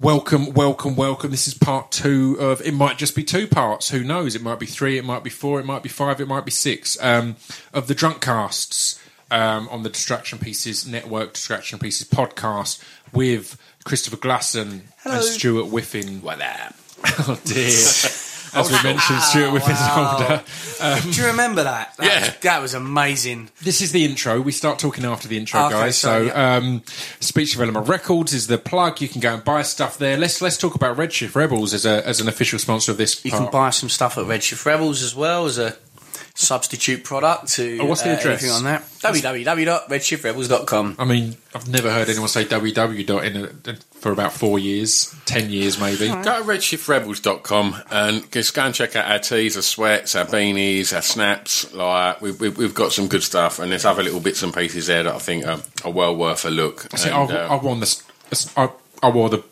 Welcome, welcome, welcome. This is part two of. It might just be two parts. Who knows? It might be three. It might be four. It might be five. It might be six. Um, of the drunk casts um, on the Distraction Pieces Network, Distraction Pieces podcast with Christopher Glasson and Stuart Whiffin. What up? Oh dear. As we mentioned, Stuart Whiffin's older. Do you remember that? that Yeah. was, that was amazing. This is the intro. We start talking after the intro, Okay, guys. sorry, so, um, Speech Development Records is the plug. You can go and buy stuff there. Let's let's talk about Redshift Rebels as a as an official sponsor of this. You part. can buy some stuff at Redshift Rebels as well as a substitute product to Oh, what's the uh, address? anything on that. www.redshiftrebels.com. I mean, I've never heard anyone say www in a, for about four years, ten years maybe. Go to redshiftrebels.com and just go and check out our tees, our sweats, our beanies, our snaps. Like we, we, we've got some good stuff, and there's other little bits and pieces there that I think are, are well worth a look. I, see, And, I, uh, I worn this. I, I wore the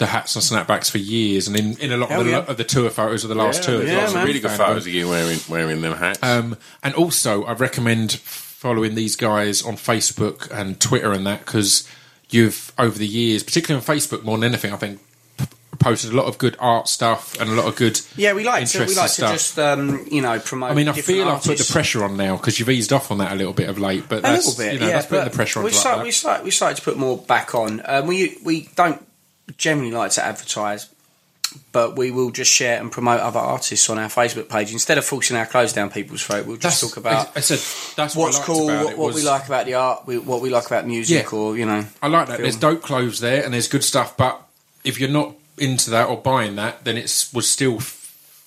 the hats and snapbacks for years, and in, in a lot of the, yeah. of the tour photos of the last yeah, tour. there's yeah, lots of really good photos of you wearing wearing them hats. Um, and also, I recommend following these guys on Facebook and Twitter and that because you've over the years, particularly on Facebook more than anything, I think posted a lot of good art stuff and a lot of good. Yeah, we like to we interesting like to stuff. just um, you know promote. I mean, I different feel I've put the pressure on now because you've eased off on that a little bit of late, but A that's little bit, you know, yeah. that's putting the pressure on. We to like we start, we started to put more back on. Um, we we don't generally like to advertise, but we will just share and promote other artists on our Facebook page instead of forcing our clothes down people's throat. We'll just That's- talk about I, said that's what's what cool, about what, what we like about the art, we, what we like about music, Yeah. or you know. I like that. film. There's dope clothes there, and there's good stuff. But if you're not into that or buying that, then it's was still f-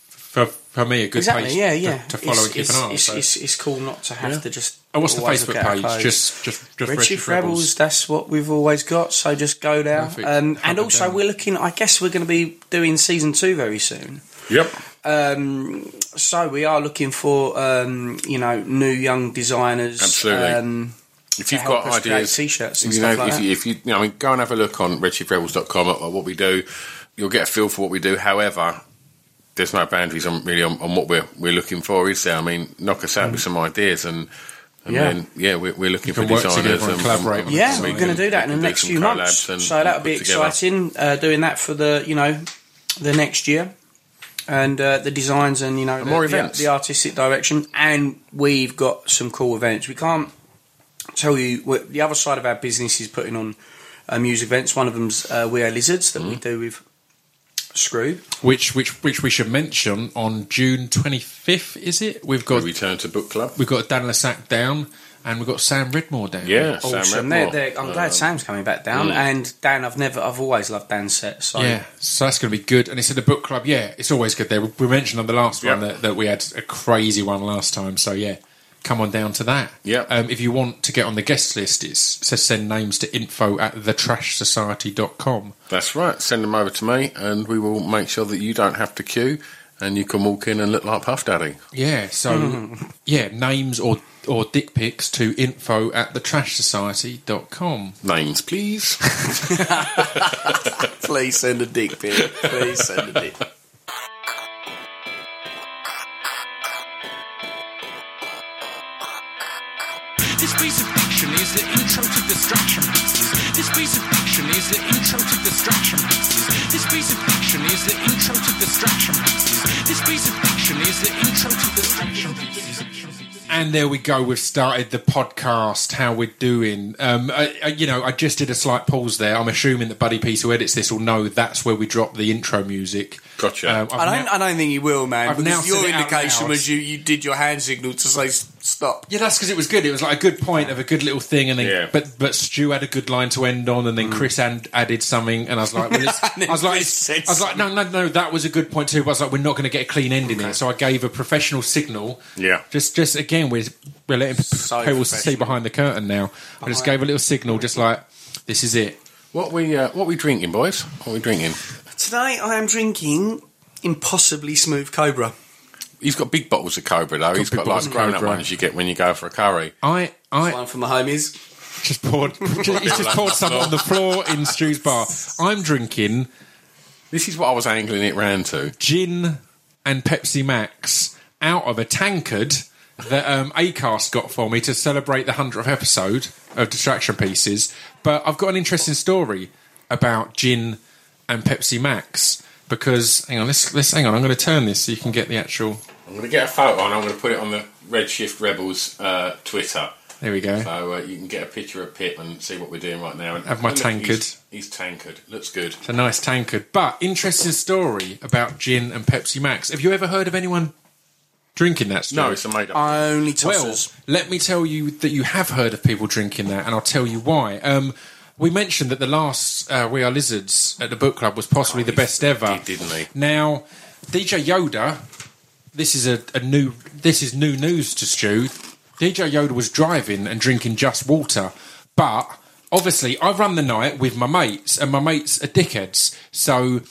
for for me a good Exactly, page yeah, yeah. to follow it's, and keep it's, an eye on. It's, so. it's, it's cool not to have to just. Oh, what's the Facebook page? Just, just, just Redshift Rebels, that's what we've always got, so just go there. Um, and also, down. we're looking, I guess we're going to be doing season two very soon. yep. Um, so we are looking for, um, you know, new young designers. Absolutely. Um, If you've got ideas, t-shirts and you stuff know, like if, you, if you, you know, I mean, go and have a look on redshiftrebels.com at what we do. You'll get a feel for what we do. However, there's no boundaries on really on, on what we're we're looking for, is there? I mean, knock us out with some ideas and. And Yeah. then, yeah, we're, we're looking can for designers together and collaborate on it. yeah, So we're going to do that in the next few months. and- so that'll be exciting. Uh, doing that for the, you know, the next year. And uh, the designs and you know the, more the- events. the artistic direction, and we've got some cool events. We can't tell you what the other side of our business is putting on uh, music events. One of them's uh, We Are Lizards that Mm. we do with Screw. which which which we should mention on June 25th. Is it? We've got We got return to book club. we've got Dan Lassac down, and we've got Sam Ridmore down. Yeah, Sam Awesome. They're- they're- I'm glad Um, Sam's coming back down, and Dan. I've never, I've always loved Dan's set. So Yeah, so that's going to be good. And it's in the book club. Yeah, it's always good there. We mentioned on the last one that, that we had a crazy one last time. So yeah, come on down to that. Yeah. Um, if you want to get on the guest list, it's, it says send names to info at thetrashsociety.com. That's right. Send them over to me, and we will make sure that you don't have to queue, and you can walk in and look like Puff Daddy. Yeah, so yeah, names or or dick pics to info at thetrashsociety.com. Names, please. please send a dick pic. Please send a dick. This piece of fiction is the intro to distraction pieces. This piece of fiction is the intro to distraction pieces. This piece of fiction is the intro to distraction pieces. This piece of fiction is the intro to distraction pieces. And there we go. We've started the podcast. How we're doing? Um, I, I, you know, I just did a slight pause there. I'm assuming that Buddy Peace, who edits this, will know that's where we drop the intro music. Gotcha. Um, I've don't, now- I don't think you will, man. I've because your said it out indication was you, you did your hand signal to say stop. Yeah, that's because it was good. It was like a good point of a good little thing, and then Yeah. but but Stu had a good line to end on, and then Chris and added something, and I was like, well, it's, And then I was like, Chris it's- said I was like, no, no, no, that was a good point too. But I was like, we're not going to get a clean ending here, so I gave a professional signal. Yeah. just just again, we're we're letting So people see behind the curtain now. I just gave a little signal, just like this is it. What we uh, what we drinking, boys? What we drinking? Today I am drinking Impossibly Smooth Cobra. He's got big bottles of Cobra though. He's big got bottles like grown up ones you get when you go for a curry. I I One for my homies. just poured just, he's just poured some on the floor in Stu's bar. I'm drinking This is what I was angling it round to. gin and Pepsi Max out of a tankard that um, Acast got for me to celebrate the hundredth episode of Distraction Pieces. But I've got an interesting story about gin and Pepsi Max because hang on, let's let's hang on. I'm going to turn this so you can get the actual. I'm going to get a photo and I'm going to put it on the Redshift Rebels uh, Twitter. There we go. So uh, you can get a picture of Pip and see what we're doing right now. And Have my look, tankard. He's, he's tankard. Looks good. It's a nice tankard. But interesting story about gin and Pepsi Max. Have you ever heard of anyone drinking that? Stuff? No, it's a made up. I only Well, let me tell you that you have heard of people drinking that, and I'll tell you why. Um, we mentioned that the last uh, We Are Lizards at the book club was possibly the best ever, did, didn't he? Now, DJ Yoda, this is a, a new this is new news to Stu. DJ Yoda was driving and drinking just water, but obviously I run the night with my mates, and my mates are dickheads, so.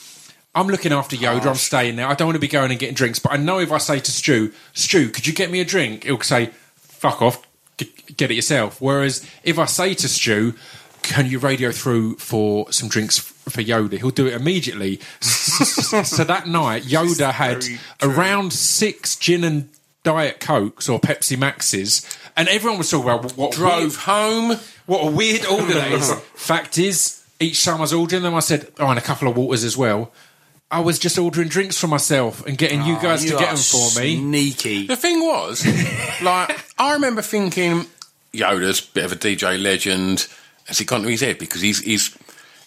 I'm looking after Yoda. I'm staying there. I don't want to be going and getting drinks, but I know if I say to Stu, Stu, could you get me a drink? He'll say, "Fuck off, g- get it yourself." Whereas if I say to Stu, "Can you radio through for some drinks for Yoda?" He'll do it immediately. so that night, Yoda had around six gin and diet cokes or Pepsi Maxes, and everyone was talking about what Drove weird- home. what a weird order that is. Fact is, each time I was ordering them, I said, "Oh, and a couple of waters as well." I was just ordering drinks for myself and getting you ah, guys to get them for me. Sneaky. The thing was, like, I remember thinking Yoda's a bit of a DJ legend. Has he gone to his head because he's he's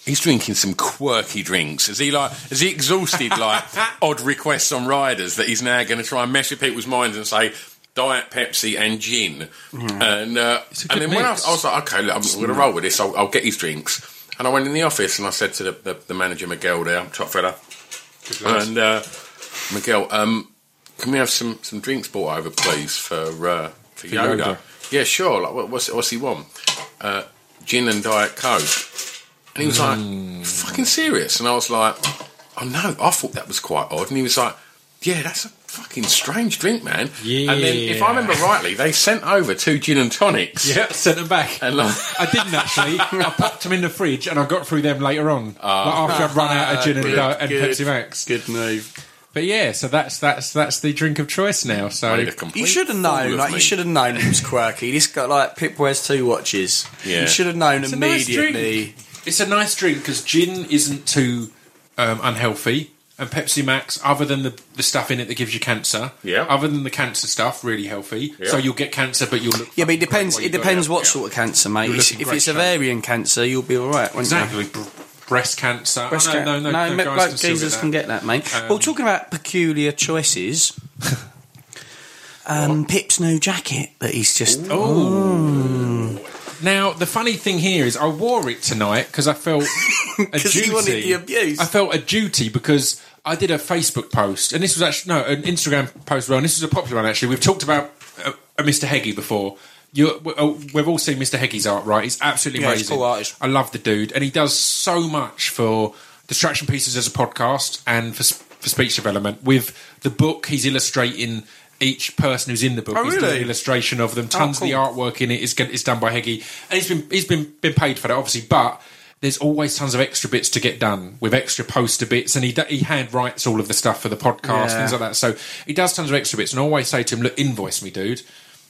he's drinking some quirky drinks? Has he like has he exhausted like odd requests on riders that he's now going to try and mess with people's minds and say diet Pepsi and gin? And uh, and then when I, mix. I was like, okay, look, I'm going to roll with this. I'll, I'll get his drinks. And I went in the office and I said to the, the, the manager Miguel there, top fella, and uh, Miguel, um, can we have some, some drinks brought over, please, for uh, for, Yoda? Yoda. Yeah, sure. Like, what, what's what's he want? Uh, gin and diet coke. And he was like, "Fucking serious?" And I was like, "Oh no, I thought that was quite odd." And he was like, "Yeah, that's a fucking strange drink, man." Yeah. And then, if I remember rightly, they sent over two gin and tonics. Yeah, sent them back. And like, I didn't actually. I popped them in the fridge and I got through them later on, like after I'd run out of gin and, uh, and. Pepsi Max. Good move. But yeah, so that's that's that's the drink of choice now. So made a complete You should have fool known. of Like me. you should have known it was quirky. This guy, like Pip wears two watches. Yeah. You should have known It's a nice immediately. it's a nice drink because gin isn't too um, unhealthy, and Pepsi Max, other than the, the stuff in it that gives you cancer, Yeah. other than the cancer stuff, really healthy. Yeah. So you'll get cancer, but you'll look Yeah, but it fucking great depends. while It you got depends it. what yeah. sort of cancer, mate. You're It's- looking If great it's shape. ovarian cancer, you'll be all right. won't you? Exactly, br- breast cancer. Breast Oh, no, no, no, no, no, guys can Jesus can get that, mate. Um, well, talking about peculiar choices, um, Pip's new jacket that he's just. Ooh. Now, the funny thing here is, I wore it tonight because I felt a duty. wanted the abuse. I felt a duty because I did a Facebook post, and this was actually no an Instagram post. Well, and this was a popular one actually. We've talked about uh, uh, Mr. Heggie before. You, uh, we've all seen Mr. Heggie's art, right? He's absolutely Yeah, he's amazing. cool artist. I love the dude, and he does so much for distraction pieces as a podcast and for for speech development. With the book, he's illustrating each person who's in the book. Oh, He's doing really? an illustration of them. Tons cool. of the artwork in it is, is done by Heggie, and he's been he's been been paid for that, obviously. But there's always tons of extra bits to get done with extra poster bits, and he he hand writes all of the stuff for the podcast, Yeah. things like that. So he does tons of extra bits, and I always say to him, "Look, invoice me, dude.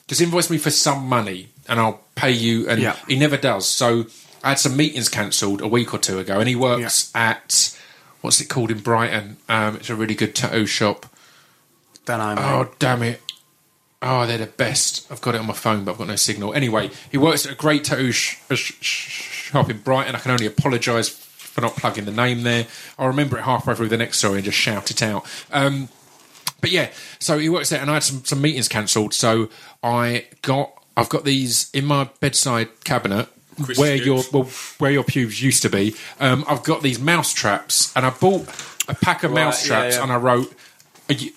Just invoice me for some money, and I'll pay you." And Yeah. he never does. So I had some meetings cancelled a week or two ago, and he works at what's it called in Brighton? Um, it's a really good tattoo shop. Don't know, mate. Oh damn it! Oh, they're the best. I've got it on my phone, but I've got no signal. Anyway, he works at a great tattoo sh- sh- sh- shop in Brighton. I can only apologise for not plugging the name there. I'll remember it halfway through the next story and just shout it out. Um, but yeah, so he works there, and I had some, some meetings cancelled. So I got I've got these in my bedside cabinet where your well, where your pubes used to be. Um, I've got these mouse traps, and I bought a pack of Right, mouse yeah, traps, yeah. and I wrote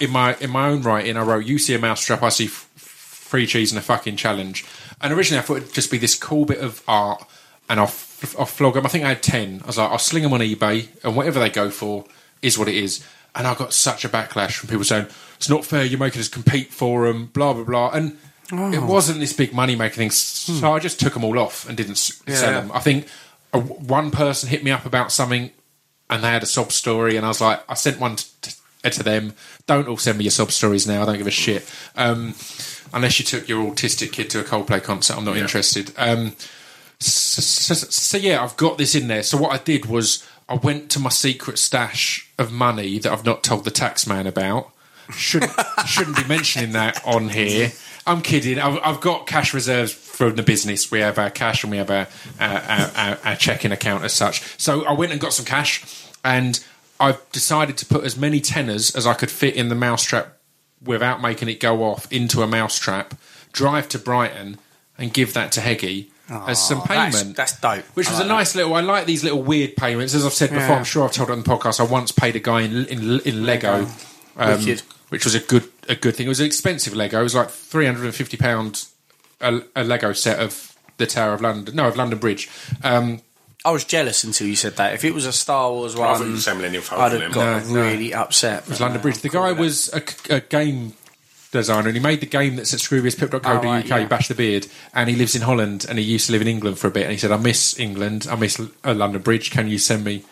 in my in my own writing. I wrote, "You see a mouse trap, I see f- free cheese and a fucking challenge." And originally, I thought it'd just be this cool bit of art, and I'll, f- I'll flog them. I think I had ten. I was like, I'll sling them on eBay, and whatever they go for is what it is. And I got such a backlash from people saying it's not fair. You're making us compete for them, blah blah blah. And it wasn't this big money making thing, so I just took them all off and didn't s- sell Yeah. them. I think a, one person hit me up about something, and they had a sob story, and I was like, I sent one to, to them. Don't all send me your sob stories now. I don't give a shit. Um, unless you took your autistic kid to a Coldplay concert, I'm not interested. Um, so, so, so yeah, I've got this in there. So what I did was I went to my secret stash of money that I've not told the tax man about. Shouldn't shouldn't be mentioning that on here. I'm kidding. I've, I've got cash reserves from the business. We have our cash and we have our, our, our, our, our checking account as such. So I went and got some cash, and I've decided to put as many tenors as I could fit in the mousetrap without making it go off into a mousetrap. Drive to Brighton and give that to Heggie as some That's- payment. That's, dope. Which I was like a that. nice little. I like these little weird payments. As I've said before, Yeah. I'm sure I've told it on the podcast. I once paid a guy in in, in Lego, um, Wicked. which was a good a good thing. It was an expensive Lego. It was like three hundred and fifty pounds a, a Lego set of the Tower of London. No, of London Bridge. Um, I was jealous until you said that. If it was a Star Wars I thought you one, were saying Millennium I'd have then. got No, no. really upset. it was London Bridge. The guy was a, a game designer, and he made the game that's at scroobiuspip.co.uk, Oh, right, yeah. Bash the Beard, and he lives in Holland, and he used to live in England for a bit, and he said, I miss England, I miss London Bridge, can you send me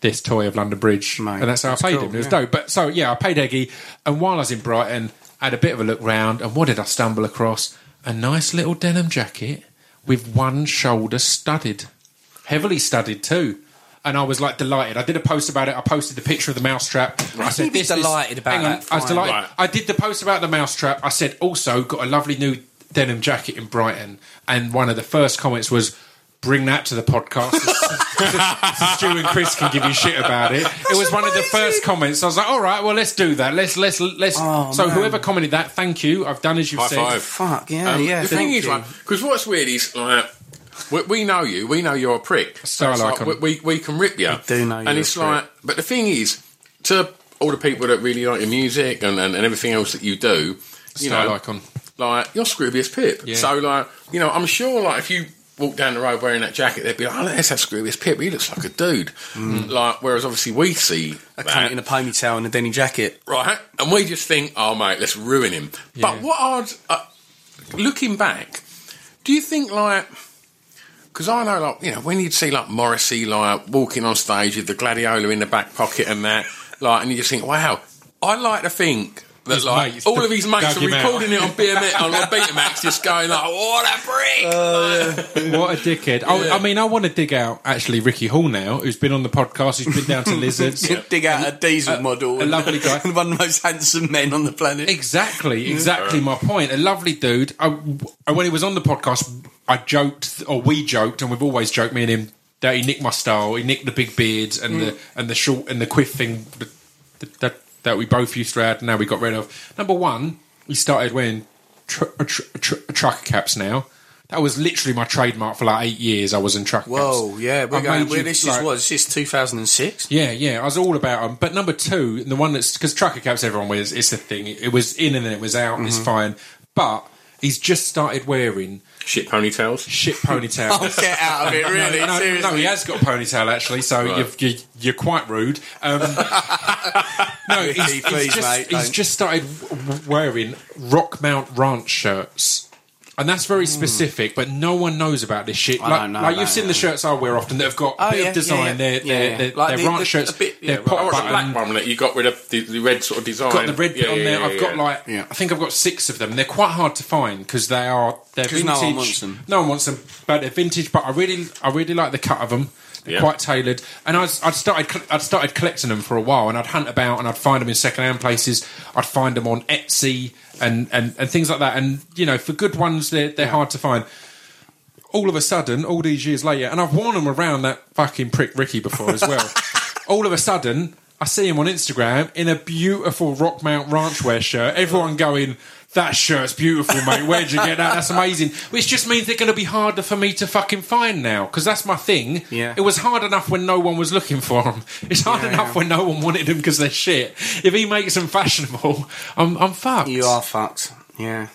this toy of London Bridge? Mate, and that's how that's I paid cool, him. It was yeah. dope. But so, yeah, I paid Eggy, and while I was in Brighton, I had a bit of a look round, and what did I stumble across? A nice little denim jacket with one shoulder studded, heavily studded too. And I was like delighted. I did a post about it. I posted the picture of the mousetrap. I said, You'd be "This is- delighted about hang on, that, I was fine. delighted. Right. I did the post about the mousetrap. I said, also got a lovely new denim jacket in Brighton. And one of the first comments was, "Bring that to the podcast." Stu and Chris can give you shit about it. it was one of the first comments. I was like, "All right, well, let's do that. Let's let's let's." Oh, so man. whoever commented that, thank you. I've done as you've High said. five. Fuck yeah, Um, yeah. the thing thank is, you. like, because what's weird is like. We, we know you. We know you're a prick. It's like, icon. we, we we can rip you. do know you're and it's prick. like, but the thing is, to all the people that really like your music and, and, and everything else that you do, you Style know, icon. like you're Scroobius Pip. Yeah. So like, you know, I'm sure like if you walk down the road wearing that jacket, they'd be like, "Oh, there's that Scroobius Pip. He looks like a dude." Mm. Like, whereas obviously we see a that, cunt in a ponytail and a denim jacket. right, and we just think, "Oh, mate, let's ruin him." Yeah. But what I'd uh, looking back, do you think like? Because I know, like, you know, when you'd see like Morrissey, like walking on stage with the gladiola in the back pocket and that, like, and you just think, wow, I like to think that His like mates all of his mates are him out. recording it on BMX on Betamax, just going like, oh, "What a prick!" Oh, what a dickhead. Oh, I, I mean, I want to dig out actually Ricky Hall now, who's been on the podcast. He's been down to Lizards. Dig out a diesel model. a lovely guy. and one of the most handsome men on the planet. Exactly, exactly my point. A lovely dude. I, when he was on the podcast, I joked, or we joked, and we've always joked, me and him, that he nicked my style. He nicked the big beards and mm. the and the short and the quiff thing that, that that we both used to have. And now we got rid of. Number one, he started wearing tr- tr- tr- trucker caps now. That was literally my trademark for like eight years. I was in trucker caps. Whoa, caps. yeah, we're going. you, this like- is what? Is this 2006? yeah, yeah, I was all about them. But number two, and the one that's because trucker caps everyone wears, it's the thing. It was in and then it was out. And it's Mm-hmm. fine. But he's just started wearing Shit ponytails. shit ponytails. Oh, get out of it, really? no, no, Seriously. no, he has got a ponytail actually, so Right. you're, you're, you're quite rude. Um, no, he's, Ricky, he's please, just, mate, he's just started w- w- wearing Rockmount Ranch shirts. And that's very specific, but no one knows about this shit. Hmm. I like, don't know like you've seen the shirts I wear often that have got a Oh, bit yeah, of design. yeah. They're, Yeah, they're, yeah. they're, Like they're the- ranch the- shirts. a bit- they're yeah, pop button black one that you got rid of the, the red sort of design. got the red bit Yeah, on yeah, there. yeah, I've got yeah. like Yeah. I think I've got six of them. They're quite hard to find because they are they're 'Cause vintage. no one wants them. No one wants them, but they're vintage. But I really I really like the cut of them. They're Yeah. quite tailored, and I I'd started I'd started collecting them for a while, and I'd hunt about and I'd find them in second hand places. I'd find them on Etsy and, and, and things like that. And you know, for good ones, they're they're hard to find. All of a sudden, all these years later, and I've worn them around that fucking prick Ricky before as well. all of a sudden, I see him on Instagram in a beautiful Rockmount Ranchwear shirt. Everyone going, that shirt's beautiful, mate. Where'd you get that? That's amazing. Which just means they're going to be harder for me to fucking find now because that's my thing. Yeah. It was hard enough when no one was looking for them. It's hard Yeah, enough yeah. when no one wanted them because they're shit. If he makes them fashionable, I'm, I'm fucked. You are fucked. Yeah.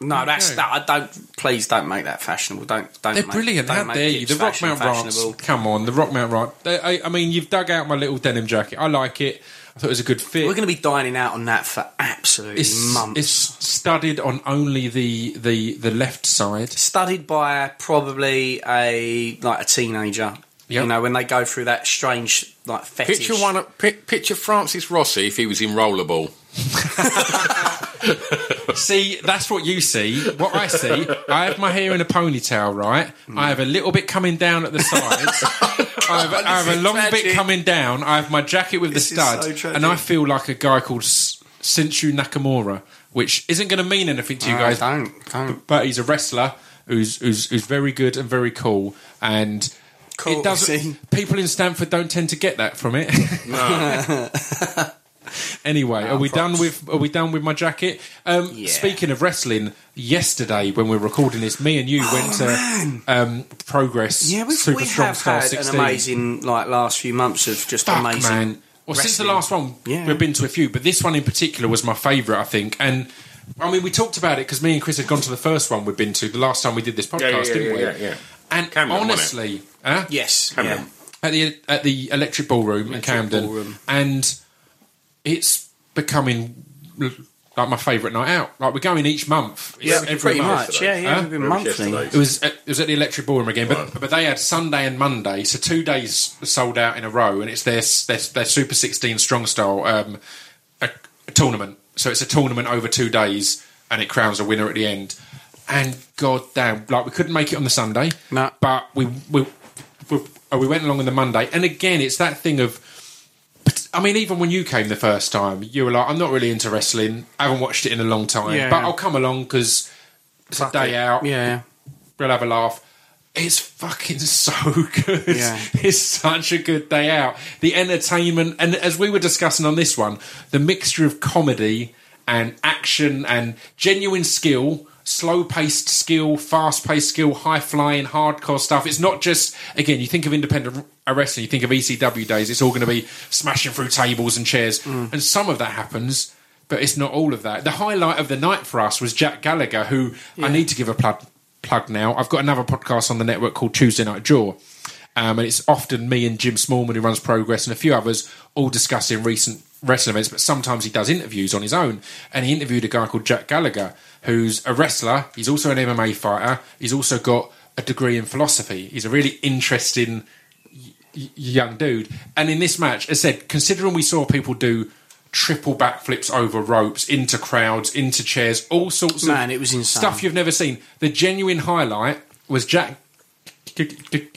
No, that's Okay. that. I don't. Please don't make that fashionable. Don't. don't They're make, brilliant. Don't How dare you? The Rockmount Ranch. Come on, the Rockmount. They- I, I mean, you've dug out my little denim jacket. I like it. I thought it was a good fit. We're going to be dining out on that for absolutely it's, months. it's studded on only the, the, the left side. studied by probably a like a teenager. Yep. You know, when they go through that strange like fetish. Picture one. pi- Picture Francis Rossi if he was in Rollerball. See, that's what you see. What I see, I have my hair in a ponytail, right? I have a little bit coming down at the sides. I have, I have a long bit coming down. I have my jacket with This the is stud, so tragic. and I feel like a guy called S- Shinsuke Nakamura, which isn't going to mean anything to you guys. don't, don't. But he's a wrestler who's who's, who's very good and very cool, and Cool, it doesn't. see? People in Stanford don't tend to get that from it. anyway, are we done with? Are we done with my jacket? Um, Yeah. Speaking of wrestling, yesterday when we were recording this, me and you went to um, Progress. Oh, Yeah, we, Super we Strong have Style had 16. an amazing like last few months of just Fuck, amazing. man. Well, since the wrestling. last one, Yeah. we've been to a few, but this one in particular was my favourite, I think. And I mean, we talked about it because me and Chris had gone to the first one we've been to the last time we did this podcast, Yeah, yeah, yeah, didn't we? yeah, yeah. And Camden, wasn't it? honestly, huh? Yes, Camden. yeah. at the at the Electric Ballroom in Camden, Ballroom. and it's becoming like my favourite night out. Like we're going each month. Yeah, every pretty month. much. Yeah, yeah, Huh? It was monthly. yesterday. It was at, it was at the Electric Ballroom again, but Right. but they had Sunday and Monday, so two days sold out in a row, and it's their their, their Super 16 Strong Style um, a, a tournament. So it's a tournament over two days, and it crowns a winner at the end. And god damn, like we couldn't make it on the Sunday, No. but we we we, uh, we went along on the Monday, and again, it's that thing of. I mean, even when you came the first time, you were like, "I'm not really into wrestling. I haven't watched it in a long time, Yeah. but I'll come along because it's a day it. out Yeah, we'll have a laugh. It's fucking so good. Yeah. It's such a good day out. The entertainment, and as we were discussing on this one, the mixture of comedy and action and genuine skill, slow paced skill, fast paced skill, high flying, hardcore stuff. It's not just, again, you think of independent wrestling, you think of ECW days, it's all going to be smashing through tables and chairs. And some of that happens. But it's not all of that. The highlight of the night for us was Jack Gallagher, who I need to give a plug, plug now. I've got another podcast on the network called Tuesday Night Jaw. Um, and it's often me and Jim Smallman who runs Progress and a few others all discussing recent wrestling events, but sometimes he does interviews on his own. And he interviewed a guy called Jack Gallagher, who's a wrestler. He's also an MMA fighter. He's also got a degree in philosophy. He's a really interesting young dude. And in this match, as I said, considering we saw people do triple backflips over ropes, into crowds, into chairs, all sorts Man, of it was insane. stuff you've never seen. The genuine highlight was Jack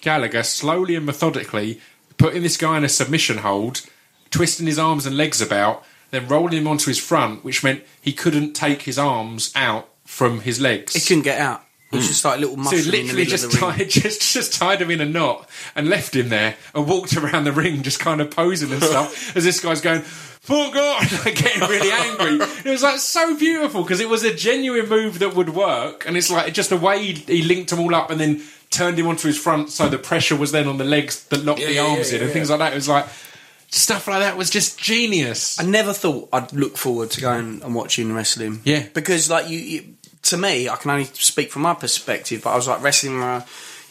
Gallagher slowly and methodically putting this guy in a submission hold, twisting his arms and legs about, then rolling him onto his front, which meant he couldn't take his arms out from his legs. he couldn't get out. It was hmm. just like a little So mushroom the literally just of the ring. tied, just just tied him in a knot and left him there and walked around the ring, just kind of posing and stuff. as this guy's going, "Fuck God!" like getting really angry. It was like so beautiful because it was a genuine move that would work, and it's like just the way he, he linked them all up and then turned him onto his front, so the pressure was then on the legs that locked the yeah, arms yeah, in and yeah. things like that. It was like stuff like that was just genius. I never thought I'd look forward to going and watching wrestling. Yeah. because like you, you to me, I can only speak from my perspective. But I was like wrestling. You know,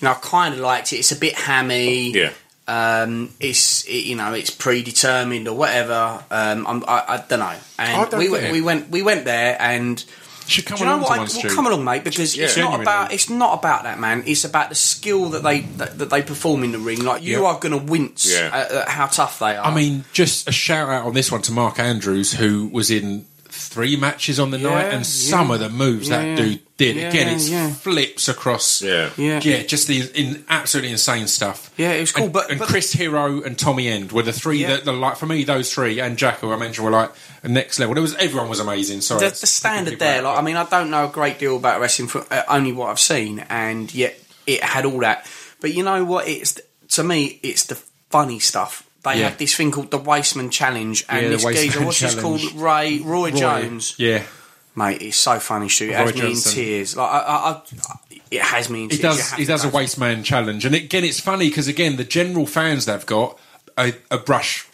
I kind of liked it. It's a bit hammy. Yeah. Um, it's it, you know it's predetermined or whatever. Um, I'm, I, I don't know. And I don't we get went, we went we went there and. should come Do you know along what? I, well, come along, mate, because Yeah. it's not about it's not about that, man. It's about the skill that they that, that they perform in the ring. Like you Yeah. are going to wince Yeah. at, at how tough they are. I mean, just a shout out on this one to Mark Andrews, who was in three matches on the Yeah, night, and some yeah. of the moves Yeah, that yeah. dude did. Yeah, Again, it's yeah. flips across. Yeah. Yeah. yeah, just the in absolutely insane stuff. Yeah, it was cool, And, but- and but- Chris Hero and Tommy End were the three Yeah. that, the, like for me, those three and Jack, who I mentioned, were like the next level. There was everyone was amazing. Sorry, the, the standard there. out, Like, but- I mean, I don't know a great deal about wrestling, for uh, only what I've seen, and yet it had all that. But you know what? It's to me, it's the funny stuff. They Yeah. had this thing called the Wasteman Challenge, and Yeah, this Wasteman geezer, what's this called? Ray Roy, Roy, Jones, yeah. mate. It's so funny, Stu. It Roy has me in tears. Like, I, I, I, it has me in tears. You does. have He to does a go. waste man challenge, and again, it's funny because again, the general fans they've got a, a brush.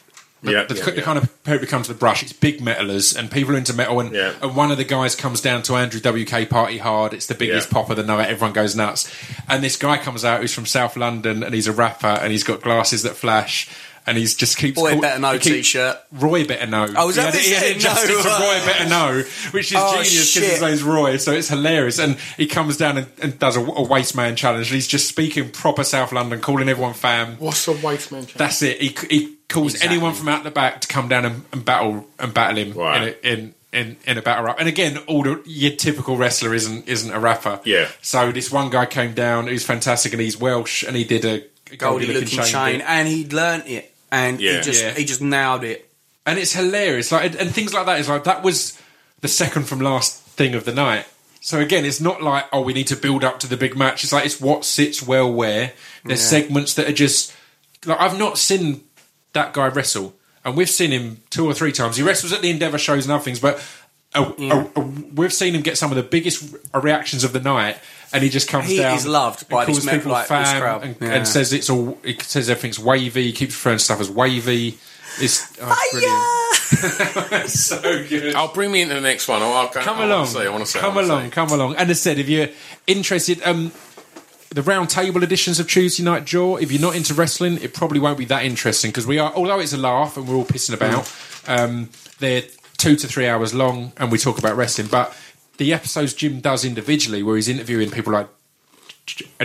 The, Yeah, the, yeah, the yeah. kind of people who to the brush. It's big metalers, and people are into metal. And, Yeah. and one of the guys comes down to Andrew WK Party Hard. It's the biggest Yeah. pop of the night. Everyone goes nuts. And this guy comes out who's from South London, and he's a rapper, and he's got glasses that flash. And he's just keeps Boy call- Better Know keeps- t-shirt. Roy better know. Oh, was He that had- what he had No. to Roy better know, which is Oh, genius because his name's Roy, so it's hilarious. And he comes down and, and does a, a waste man challenge, and he's just speaking proper South London, calling everyone fam. What's a waste man? That's it. He, he calls Exactly. anyone from out the back to come down and, and battle and battle him Right. in, a, in in in a battle rap. And again, all the your typical wrestler isn't isn't a rapper. Yeah. So this one guy came down who's fantastic, and he's Welsh, and he did a Goldie Lookin Chain, bit. and he'd learnt it, and Yeah. he just Yeah. he just nailed it. and it's hilarious. Like and things like that is like that was the second from last thing of the night. So again, it's not like oh we need to build up to the big match. It's like it's what sits well where. There's Yeah. segments that are just like I've not seen that guy wrestle, and we've seen him two or three times. He wrestles at the Endeavour shows and other things, but. uh, uh, uh, we've seen him get some of the biggest uh, reactions of the night, and he just comes He down. is loved by this calls me- people like, this crowd. and, Yeah. and says it's all. He says everything's wavy. He keeps referring stuff as wavy. It's oh, brilliant. so good. I'll bring me into the next one. I'll, I'll go, come I along, say, I want to say. Come along, say. come along. And as I said, if you're interested, um, the round table editions of Tuesday Night Jaw. If you're not into wrestling, it probably won't be that interesting because we are. Although it's a laugh and we're all pissing about, um, they're two to three hours long, and we talk about wrestling. But the episodes Jim does individually, where he's interviewing people like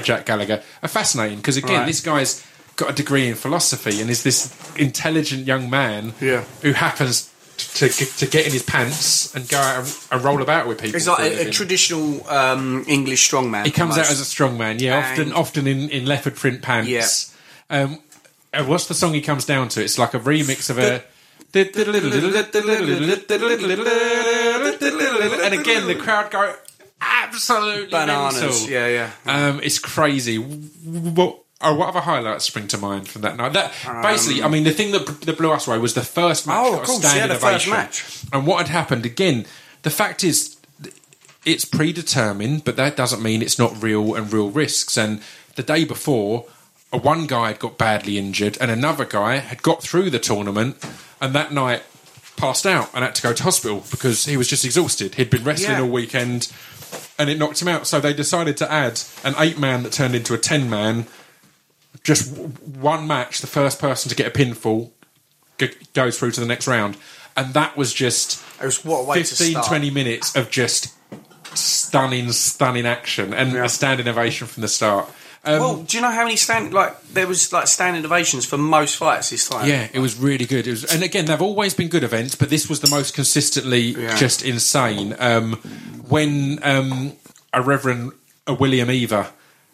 Jack Gallagher, are fascinating because again, Right. this guy's got a degree in philosophy and is this intelligent young man Yeah. who happens to to get in his pants and go out and, and roll about with people. It's for like a a, a traditional um, English strongman. He comes out as a strongman, yeah. Often, And- often in, in leopard print pants. Um, and what's the song he comes down to? It's like a remix of a. and again, the crowd go absolutely bananas. mental. Yeah, yeah. Um, it's crazy. What, oh, what other highlights spring to mind from that night? That basically, I mean, the thing that, that blew us away was the first match. Oh, of course, yeah, the first match. And what had happened again? The fact is, it's predetermined, but that doesn't mean it's not real and real risks. And the day before, one guy had got badly injured, and another guy had got through the tournament, and that night passed out and had to go to hospital because he was just exhausted. He'd been wrestling Yeah. all weekend, and it knocked him out. So they decided to add an eight man that turned into a ten man. Just w- one match, the first person to get a pinfall g- goes through to the next round, and that was just It was what a 15, 20 minutes of just stunning, stunning action and Yeah. a standing ovation from the start. Um, well, do you know how many stand like there was like standing ovations for most fights this time? yeah, it was really good. It was, and again, they've always been good events, but this was the most consistently Yeah. just insane. Um, when um, a Reverend a William Eaver,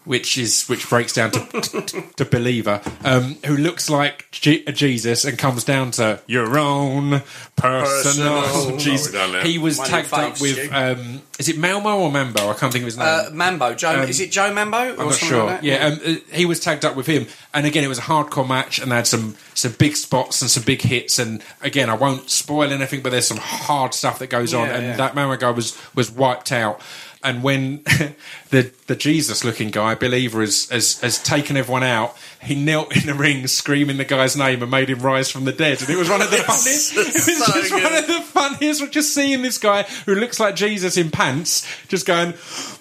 which is which breaks down to to, to believer, um, who looks like G- Jesus and comes down to your own personal, Personal. Jesus. Oh, we've done that. he was Money tagged up face, with Stu. um, is it Malmo or Mambo? I can't think of his name. Uh, Mambo, Joe. Um, is it Joe Mambo? Or I'm not something sure. Like that? yeah, um, uh, he was tagged up with him, and again, it was a hardcore match, and they had some some big spots and some big hits. And again, I won't spoil anything, but there's some hard stuff that goes on, Yeah, and yeah. that Mama guy was was wiped out. And when the the Jesus looking guy, Believer, has, has has taken everyone out, he knelt in the ring screaming the guy's name and made him rise from the dead. And it was one of the funniest. It was just one of the funniest. Just seeing this guy who looks like Jesus in pants, just going,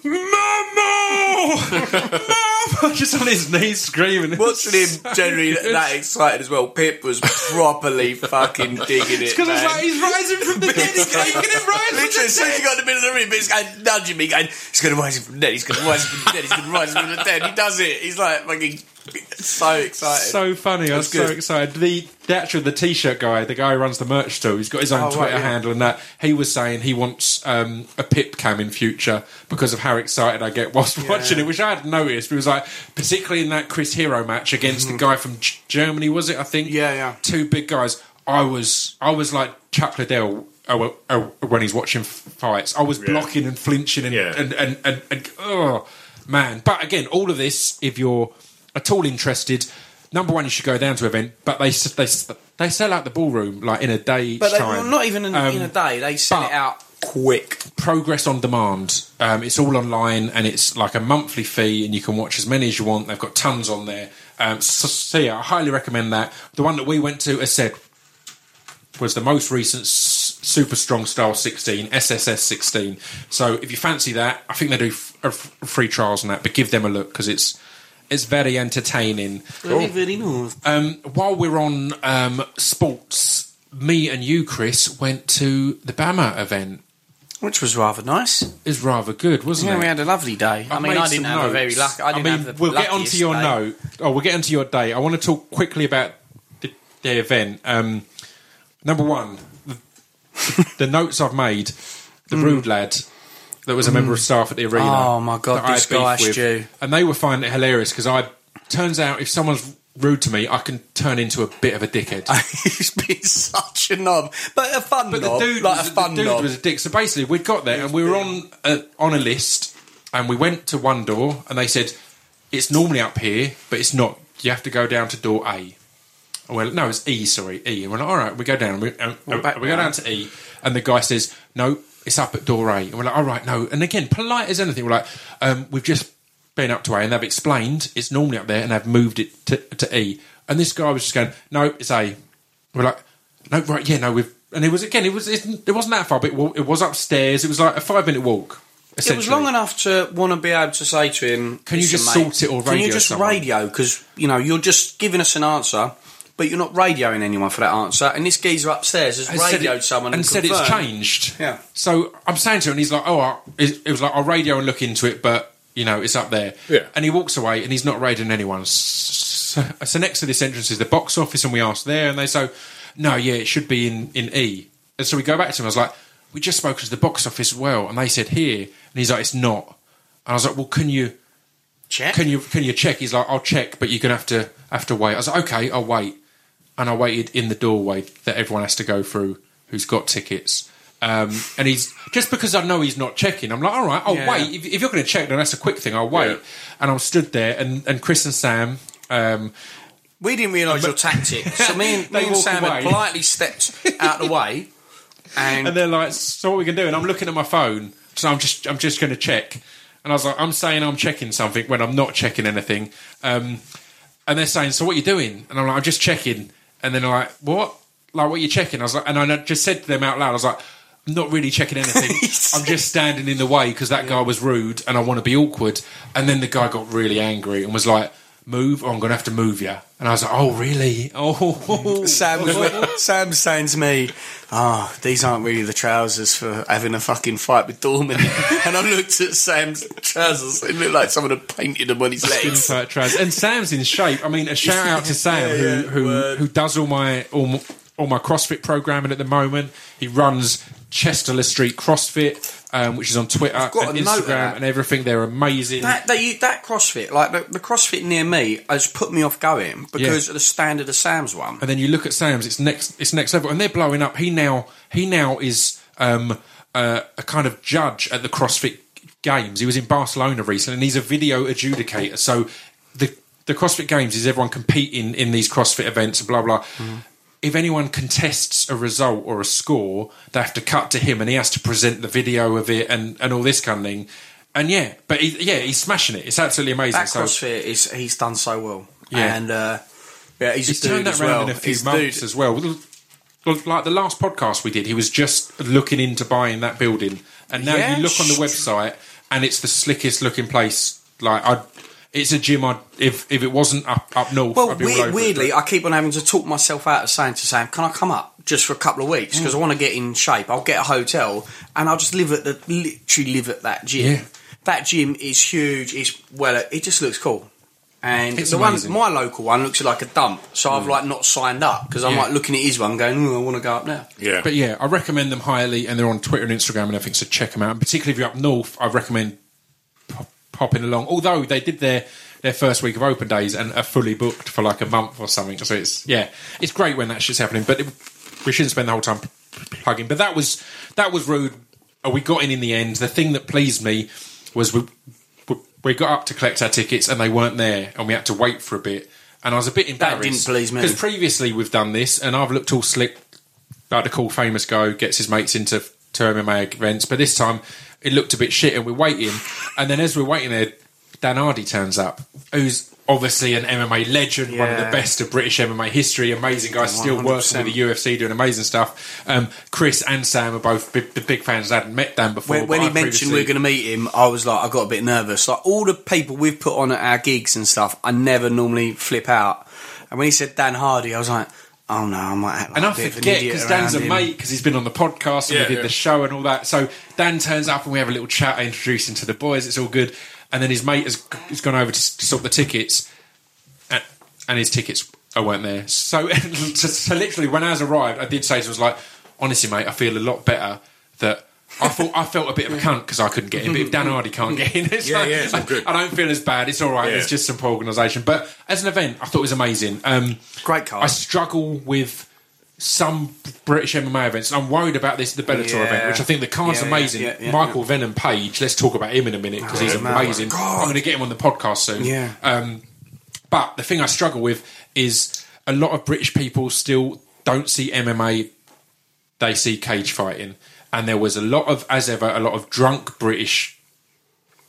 "Mama, Mama!" just on his knees screaming. Watching him so generally good. that excited as well. Pip was properly fucking digging it. Because it's like he's rising from the dead. He's making him rise from Literally, the as soon as he got in the middle of the ring, Pip's going, nudging me, going, he's going to rise from the dead, he's going to rise from the dead, he's going to rise from the dead. He does it. He's like fucking so excited. So funny! I was so good. excited. The, the actual the t-shirt guy, the guy who runs the merch store, he's got his own Oh, right, Twitter yeah. handle and that. He was saying he wants um, a pip cam in future because of how excited I get whilst watching it, which I hadn't noticed. But it was like, particularly in that Chris Hero match against the guy from G- Germany, was it? I think. Mm-hmm. Yeah, yeah. Two big guys. I was, I was like Chuck Liddell. uh, uh, when he's watching fights, I was blocking and flinching and Yeah. and, and, and, and oh man! But again, all of this, if you're at all interested, number one, you should go down to event. But they they they sell out the ballroom like in a day but they, time. not even in, Um, in a day, they sell it out quick. Progress on demand. Um, it's all online and it's like a monthly fee, and you can watch as many as you want. They've got tons on there. Um, so, so yeah, I highly recommend that. The one that we went to, as said, was the most recent S- Super Strong Style 16, SSS 16. So if you fancy that, I think they do f- uh, f- free trials on that, but give them a look because it's it's very entertaining. Very, very nice. Um, while we're on um, sports, me and you, Chris, went to the BAMMA event. Which was rather nice. It was rather good, wasn't it? Yeah, it? we had a lovely day. I I've mean, made I didn't some have a notes. very lucky. I didn't mean, have the we'll get luckiest onto your day. note. Oh, we'll get onto your day. I want to talk quickly about the, the event. Um, number one, the, the notes I've made. The rude lad that was a member of staff at the arena. Mm. Oh, my God, that I this beef guy, with. Stu. and they were finding it hilarious because I turns out if someone's rude to me, I can turn into a bit of a dickhead. He's been such a knob, but a fun But knob, the dude, like was, a fun the dude knob. was a dick. So basically, we'd got there and we were on a, on a list, and we went to one door, and they said it's normally up here, but it's not. You have to go down to door A. Well, no, it's E. Sorry, E. And we're like, all right, we go down. And we, and, and back we go down. down to E, and the guy says, no, it's up at door A. And we're like, all right, no. And again, polite as anything. We're like, um, we've just been up to A, and they've explained it's normally up there, and they've moved it to, to E. And this guy was just going, no, it's A. We're like, no, right, yeah, no, we've. And it was again, it was it, wasn't that far, but it it was upstairs. It was like a five minute walk. It was long enough to want to be able to say to him, Can you just mate, sort it or Can you just someone?" radio? Because, you know, you're just giving us an answer, but you're not radioing anyone for that answer. And this geezer upstairs has And said radioed it- someone and, and, said it's changed. Yeah. So I'm saying to him, and he's like, "Oh, I, it, it was like I'll radio and look into it, but you know it's up there." Yeah. And he walks away, and he's not radioing anyone. So, so next to this entrance is the box office, and we asked there, and they say, "No, yeah, it should be in in E." And so we go back to him. I was like, "We just spoke to the box office as well," and they said here, and he's like, "It's not." And I was like, "Well, can you?" Check. Can you can you check? He's like, I'll check, but you're gonna have to have to wait. I was like, okay, I'll wait. And I waited in the doorway that everyone has to go through who's got tickets. Um, and he's just because I know he's not checking. I'm like, all right, I'll Yeah. wait. If, if you're going to check, then that's a quick thing. I'll wait. Yeah. And I'm stood there, and, and Chris and Sam. Um, We didn't realise your tactic. So me and, me and Sam away. had politely stepped out of the way. And, and they're like, "So what we can do?" And I'm looking at my phone, so I'm just I'm just going to check. And I was like, "I'm saying I'm checking something when I'm not checking anything." Um, and they're saying, "So what are you doing?" And I'm like, "I'm just checking." And then they're like, "What? Like what are you checking?" I was like, and I just said to them out loud, "I was like." I'm not really checking anything. I'm just standing in the way because that guy was rude and I want to be awkward. And then the guy got really angry and was like, "Move, or I'm going to have to move you." And I was like, "Oh, really? Oh." Sam was Sam's saying to me, "Ah, these aren't really the trousers for having a fucking fight with Dorman." and I looked at Sam's trousers; it looked like someone had painted them on his legs. tight trousers. And Sam's in shape. I mean, a shout out to Sam Yeah, who yeah, who word. who does all my all, all my CrossFit programming at the moment. He runs Chester-le-Street CrossFit, um, which is on Twitter and a note of Instagram and everything. They're amazing. That, that, you, that CrossFit, like the, the CrossFit near me, has put me off going because Yeah. of the standard of Sam's one. and then you look at Sam's; it's next, it's next level, and they're blowing up. He now, he now is um, uh, a kind of judge at the CrossFit Games. He was in Barcelona recently, and he's a video adjudicator. So the the CrossFit Games is everyone competing in these CrossFit events, blah blah. If anyone contests a result or a score, they have to cut to him, and he has to present the video of it and, and all this kind of thing. And yeah, but he, yeah, he's smashing it. It's absolutely amazing. That So- CrossFit is he's done so well. Yeah. and uh, yeah, he's, He's turned that around well. in a few He's months dude. as well. Well, Like the last podcast we did, he was just looking into buying that building, and now Yeah, you look on the website, and it's the slickest looking place. Like I, it's a gym. I if if it wasn't up up north, Well, I'd be all weird, over it, weirdly, but- I keep on having to talk myself out of saying to Sam, "Can I come up just for a couple of weeks mm. because I want to get in shape? I'll get a hotel and I'll just live at the literally live at that gym. Yeah. That gym is huge. It's well, it just looks cool." And It's the one, amazing. my local one looks like a dump, so I've mm. like not signed up because I'm Yeah. like looking at his one, going, "Ooh, "I want to go up now." Yeah. But yeah, I recommend them highly, and they're on Twitter and Instagram and everything. So check them out. And particularly if you're up north, I recommend pop, popping along. Although they did their their first week of open days and are fully booked for like a month or something. So it's yeah, it's great when that shit's happening. But it, we shouldn't spend the whole time plugging. But that was that was rude. We got in in the end. The thing that pleased me was we we- got up to collect our tickets and they weren't there, and we had to wait for a bit. And I was a bit embarrassed. didn't please me. because previously we've done this, and I've looked all slick like the cool famous go gets his mates into to MMA events, but this time it looked a bit shit, and we're waiting. And then as we're waiting there, Dan Hardy turns up, who's obviously an MMA legend, one of the best of British MMA history, amazing guy, still working 100%. with the UFC, doing amazing stuff. Um, Chris and Sam are both big, the big fans. I hadn't met Dan before. When, when he I mentioned we are going to meet him, I was like, I got a bit nervous. Like all the people we've put on at our gigs and stuff, I never normally flip out. And when he said Dan Hardy, I was like, oh no, I might act like And I a bit forget because Dan's a him. mate because he's been on the podcast and Yeah, we did yeah. the show and all that. So Dan turns up and we have a little chat. I introduce him to the boys. It's all good. And then his mate has, has gone over to, to sort the tickets, and, and his tickets weren't there. So, so, so literally, when ours arrived, I did say to him, I was like, honestly, mate, I feel a lot better that I thought I felt a bit of a cunt because I couldn't get in. But if Dan Hardy can't get in, it's Yeah, like, yeah, it's. I, don't feel as bad. It's all right. Yeah. It's just some poor organisation. But as an event, I thought it was amazing. Um, Great card. I struggle with some British MMA events. I'm worried about this the Bellator Yeah. event, which I think the card's Yeah, amazing. yeah, Michael Venom Page. Let's talk about him in a minute because he's Oh, man. amazing. I'm going to get him on the podcast soon. Yeah. Um, but the thing I struggle with is a lot of British people still don't see MMA; they see cage fighting, and there was a lot of, as ever, a lot of drunk British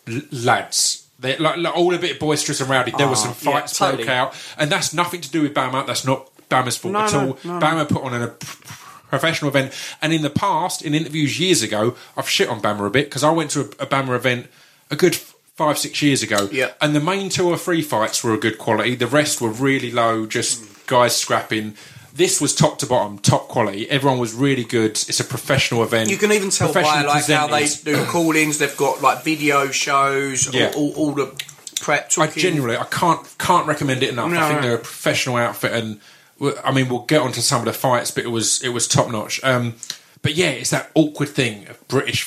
l- lads. They're like, like all a bit boisterous and rowdy. There were some ah, yeah, fights totally. broke out, and that's nothing to do with BAMMA. That's not BAMMA's fault No, at no, all. no. BAMMA put on a professional event, and in the past, in interviews years ago, I've shit on BAMMA a bit because I went to a, a Bama event a good five six years ago, Yeah. and the main two or three fights were a good quality. The rest were really low, just guys scrapping. This was top to bottom, top quality. Everyone was really good. It's a professional event. You can even tell by like how they do call-ins. They've got like video shows, Yeah. all, all, all the prep. I genuinely, I can't can't recommend it enough. No, I think no. they're a professional outfit, and I mean, we'll get onto some of the fights, but it was it was top notch. Um, but yeah, it's that awkward thing of British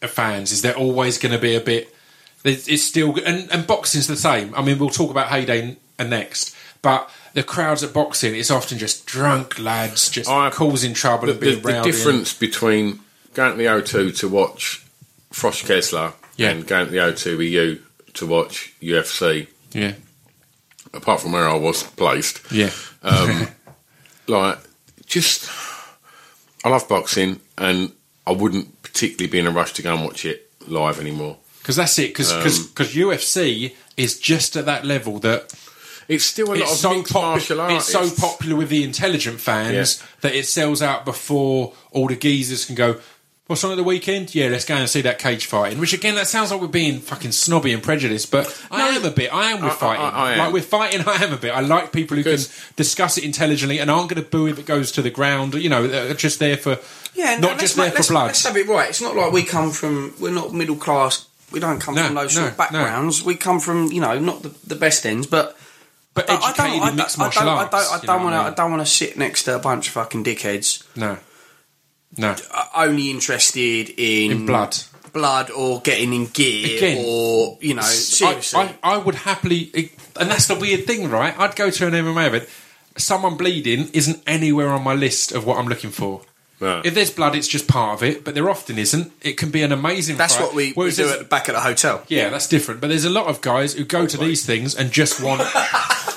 fans is they're always going to be a bit. It's it's still and, and boxing's the same. I mean, we'll talk about Heyday and next, but the crowds at boxing it's often just drunk lads just I- causing trouble the, and being the and- difference between going to the O2 to watch Froch Kessler Yeah. and going to the O2 with you to watch UFC, yeah, apart from where I was placed, yeah, like just I love boxing and I wouldn't particularly be in a rush to go and watch it live anymore. because that's it. Because Um, because UFC is just at that level that It's still a lot it's of so, mixed popu- martial it's so popular with the intelligent fans that it sells out before all the geezers can go. What's on at the weekend? Yeah, let's go and see that cage fighting. Which again, that sounds like we're being fucking snobby and prejudiced, but I am a bit. I am with I- I- fighting. I am. Like with fighting, I am a bit. I like people who Because- can discuss it intelligently and aren't going to boo if it goes to the ground. You know, that are just there for Yeah, no, not let's just ma- there for let's- blood. Let's have it right. It's not like we come from. We're not middle class. We don't come No, from those no, sort of backgrounds. We come from you know not the, the best ends, but. But I- educated I don't, mixed I, martial don't, arts. I don't, I don't want to. I mean? don't want to sit next to a bunch of fucking dickheads. No, no, uh, Only interested in in blood. blood, or getting in gear, Again, or you know, seriously. I, I, I would happily, and that's the weird thing, right? I'd go to an MMA event. Someone bleeding isn't anywhere on my list of what I'm looking for. No. If there's blood, it's just part of it, but there often isn't. It can be an amazing. That's fight. what we, we Whereas do there's- at the back of the hotel. Yeah, that's different. But there's a lot of guys who go to these things and just want.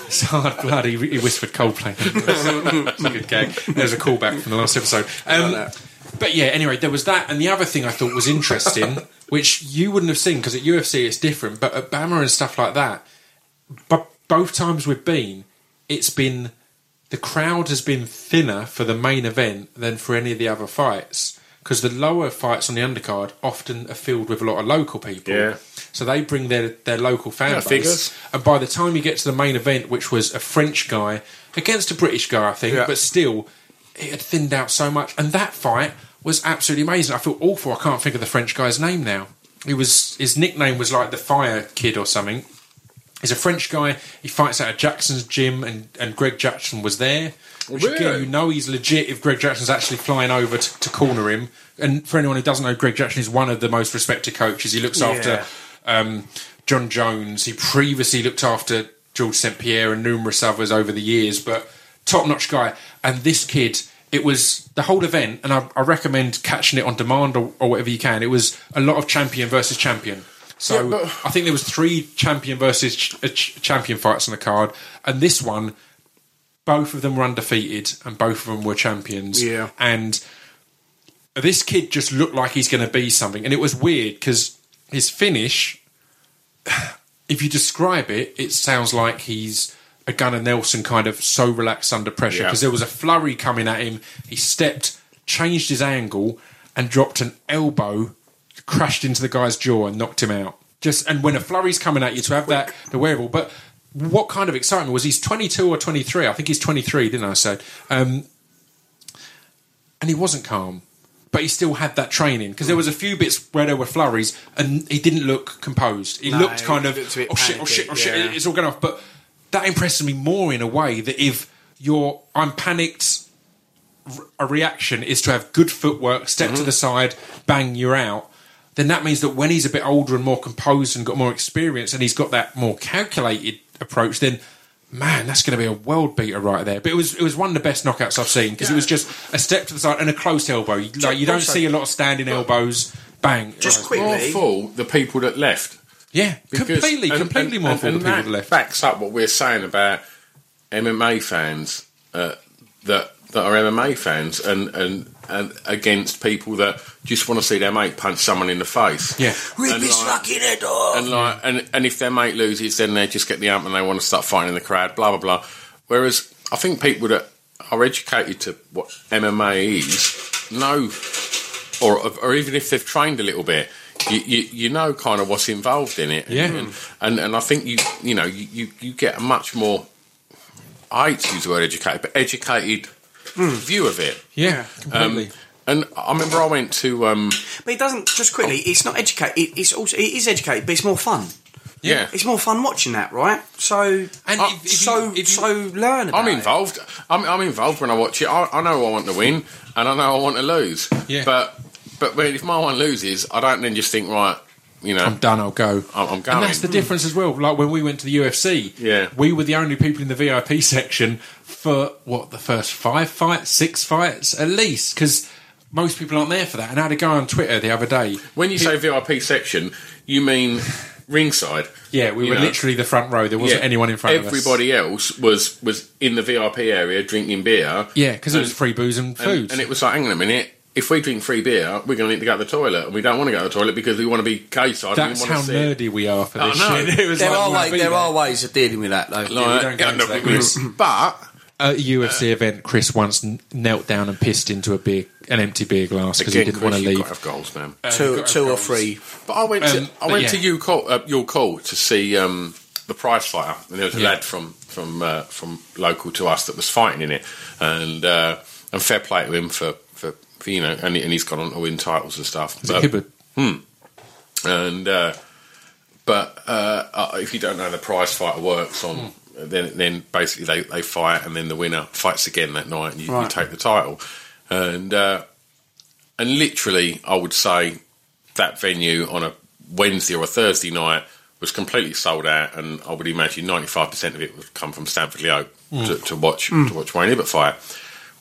it's hard blood. He, he whispered Coldplay. That's a good gag. There's a callback from the last episode. Um, but yeah, anyway, there was that, and the other thing I thought was interesting, which you wouldn't have seen because at UFC it's different, but at BAMMA and stuff like that. But both times we've been, it's been the crowd has been thinner for the main event than for any of the other fights because the lower fights on the undercard often are filled with a lot of local people. Yeah. So they bring their their local fan Yeah, base, figures. and by the time you get to the main event, which was a French guy against a British guy, I think, Yeah. but still, it had thinned out so much. And that fight was absolutely amazing. I feel awful. I can't think of the French guy's name now. He was his nickname was like the Fire Kid or something. He's a French guy. He fights out of Jackson's gym, and, and Greg Jackson was there. Which again, you know he's legit if Greg Jackson's actually flying over to, to corner him. And for anyone who doesn't know, Greg Jackson is one of the most respected coaches. He looks after um, Jon Jones. He previously looked after George St. Pierre and numerous others over the years, but top notch guy. And this kid, it was the whole event, and I, I recommend catching it on demand or, or whatever you can. It was a lot of champion versus champion. So Yeah, I think there was three champion versus ch- ch- champion fights on the card, and this one, both of them were undefeated, and both of them were champions. Yeah. and this kid just looked like he's going to be something, and it was weird because his finish, if you describe it, it sounds like he's a Gunnar Nelson kind of so relaxed under pressure Yeah. because there was a flurry coming at him. He stepped, changed his angle, and dropped an elbow, crashed into the guy's jaw and knocked him out. Just and when a flurry's coming at you to have that the wearable, but what kind of excitement was he's 22 or 23 i think he's 23 didn't i say um, and he wasn't calm but he still had that training because there was a few bits where there were flurries and he didn't look composed he No, looked he kind of looked oh shit oh shit oh shit yeah. it's all going off but that impresses me more in a way that if you're i'm panicked a reaction is to have good footwork, step Mm-hmm. to the side, bang, you're out. Then that means that when he's a bit older and more composed and got more experience, and he's got that more calculated approach, then man, that's going to be a world beater right there. But it was it was one of the best knockouts I've seen because it was just a step to the side and a close elbow. You, like you don't also- see a lot of standing elbows. Bang, Just Right. quick- more Quickly- for the people that left. yeah, Because- completely, and- completely and- more and- for the people that that left. Backs up what we're saying about MMA fans uh, that that are MMA fans and, and and against people that just want to see their mate punch someone in the face. Yeah. Rip And his like- fucking head off. And like, and and if their mate loses, then they just get the amp and they want to start fighting in the crowd. Blah blah blah. Whereas I think people that are educated to what MMA is know, or or even if they've trained a little bit, you, you, you know kind of what's involved in it. Yeah. And, and and I think you you know you, you, you get a much more. I hate to use the word educated, but educated view of it. Yeah, Um, and I remember I went to um, But it doesn't. Just quickly, it's not educate. It, it's also it is educated, but it's more fun. yeah. It's more fun watching that, right? So And uh, if- if you- so if you- so learn. About I'm it. involved. I'm, I'm involved when I watch it. I, I know I want to win, and I know I want to lose. Yeah. But but if my one loses, I don't then just think right. You know, I'm done. I'll go. I'm, I'm going. And that's the difference as well. Like when we went to the UFC, Yeah. we were the only people in the VIP section for what the first five fights, six fights at least, because most people aren't there for that. And I had a guy on Twitter the other day. when you say VIP section, you mean ringside. Yeah, we were know? literally the front row. There wasn't Yeah. anyone in front of us. Everybody else was was in the VIP area drinking beer. Yeah, because it was free booze and And, food. and it was like, hang on a minute. If we drink free beer, we're going to need to go to the toilet, and we don't want to go to the toilet because we want to be cage-side. That's and we how want to sit. nerdy we are for I this know. shit. There like, are we'll ways. There there. are ways of dealing with that, though. Like, we don't go yeah, into no, that, but At a UFC event, Chris once knelt down and pissed into a beer, an empty beer glass because he didn't want to Chris, you've leave. got to have goals, man. Uh, two, got two have or three. But I went to Um, I went yeah. to York Hall uh, York Hall to see um, the prize fighter, and there was a Yeah. lad from from uh, from local to us that was fighting in it, and uh, and fair play to him for for, for you know, and, and he's gone on to win titles and stuff. Was it Hibbert? and uh, but uh, uh, if you don't know how the prize fighter works on. Then, then basically they, they fight, and then the winner fights again that night, and you, you take the title. And uh, and literally, I would say that venue on a Wednesday or a Thursday night was completely sold out, and I would imagine ninety five percent of it would come from Stanford-le-Hope to, to watch to watch Wayne Ibbott fight,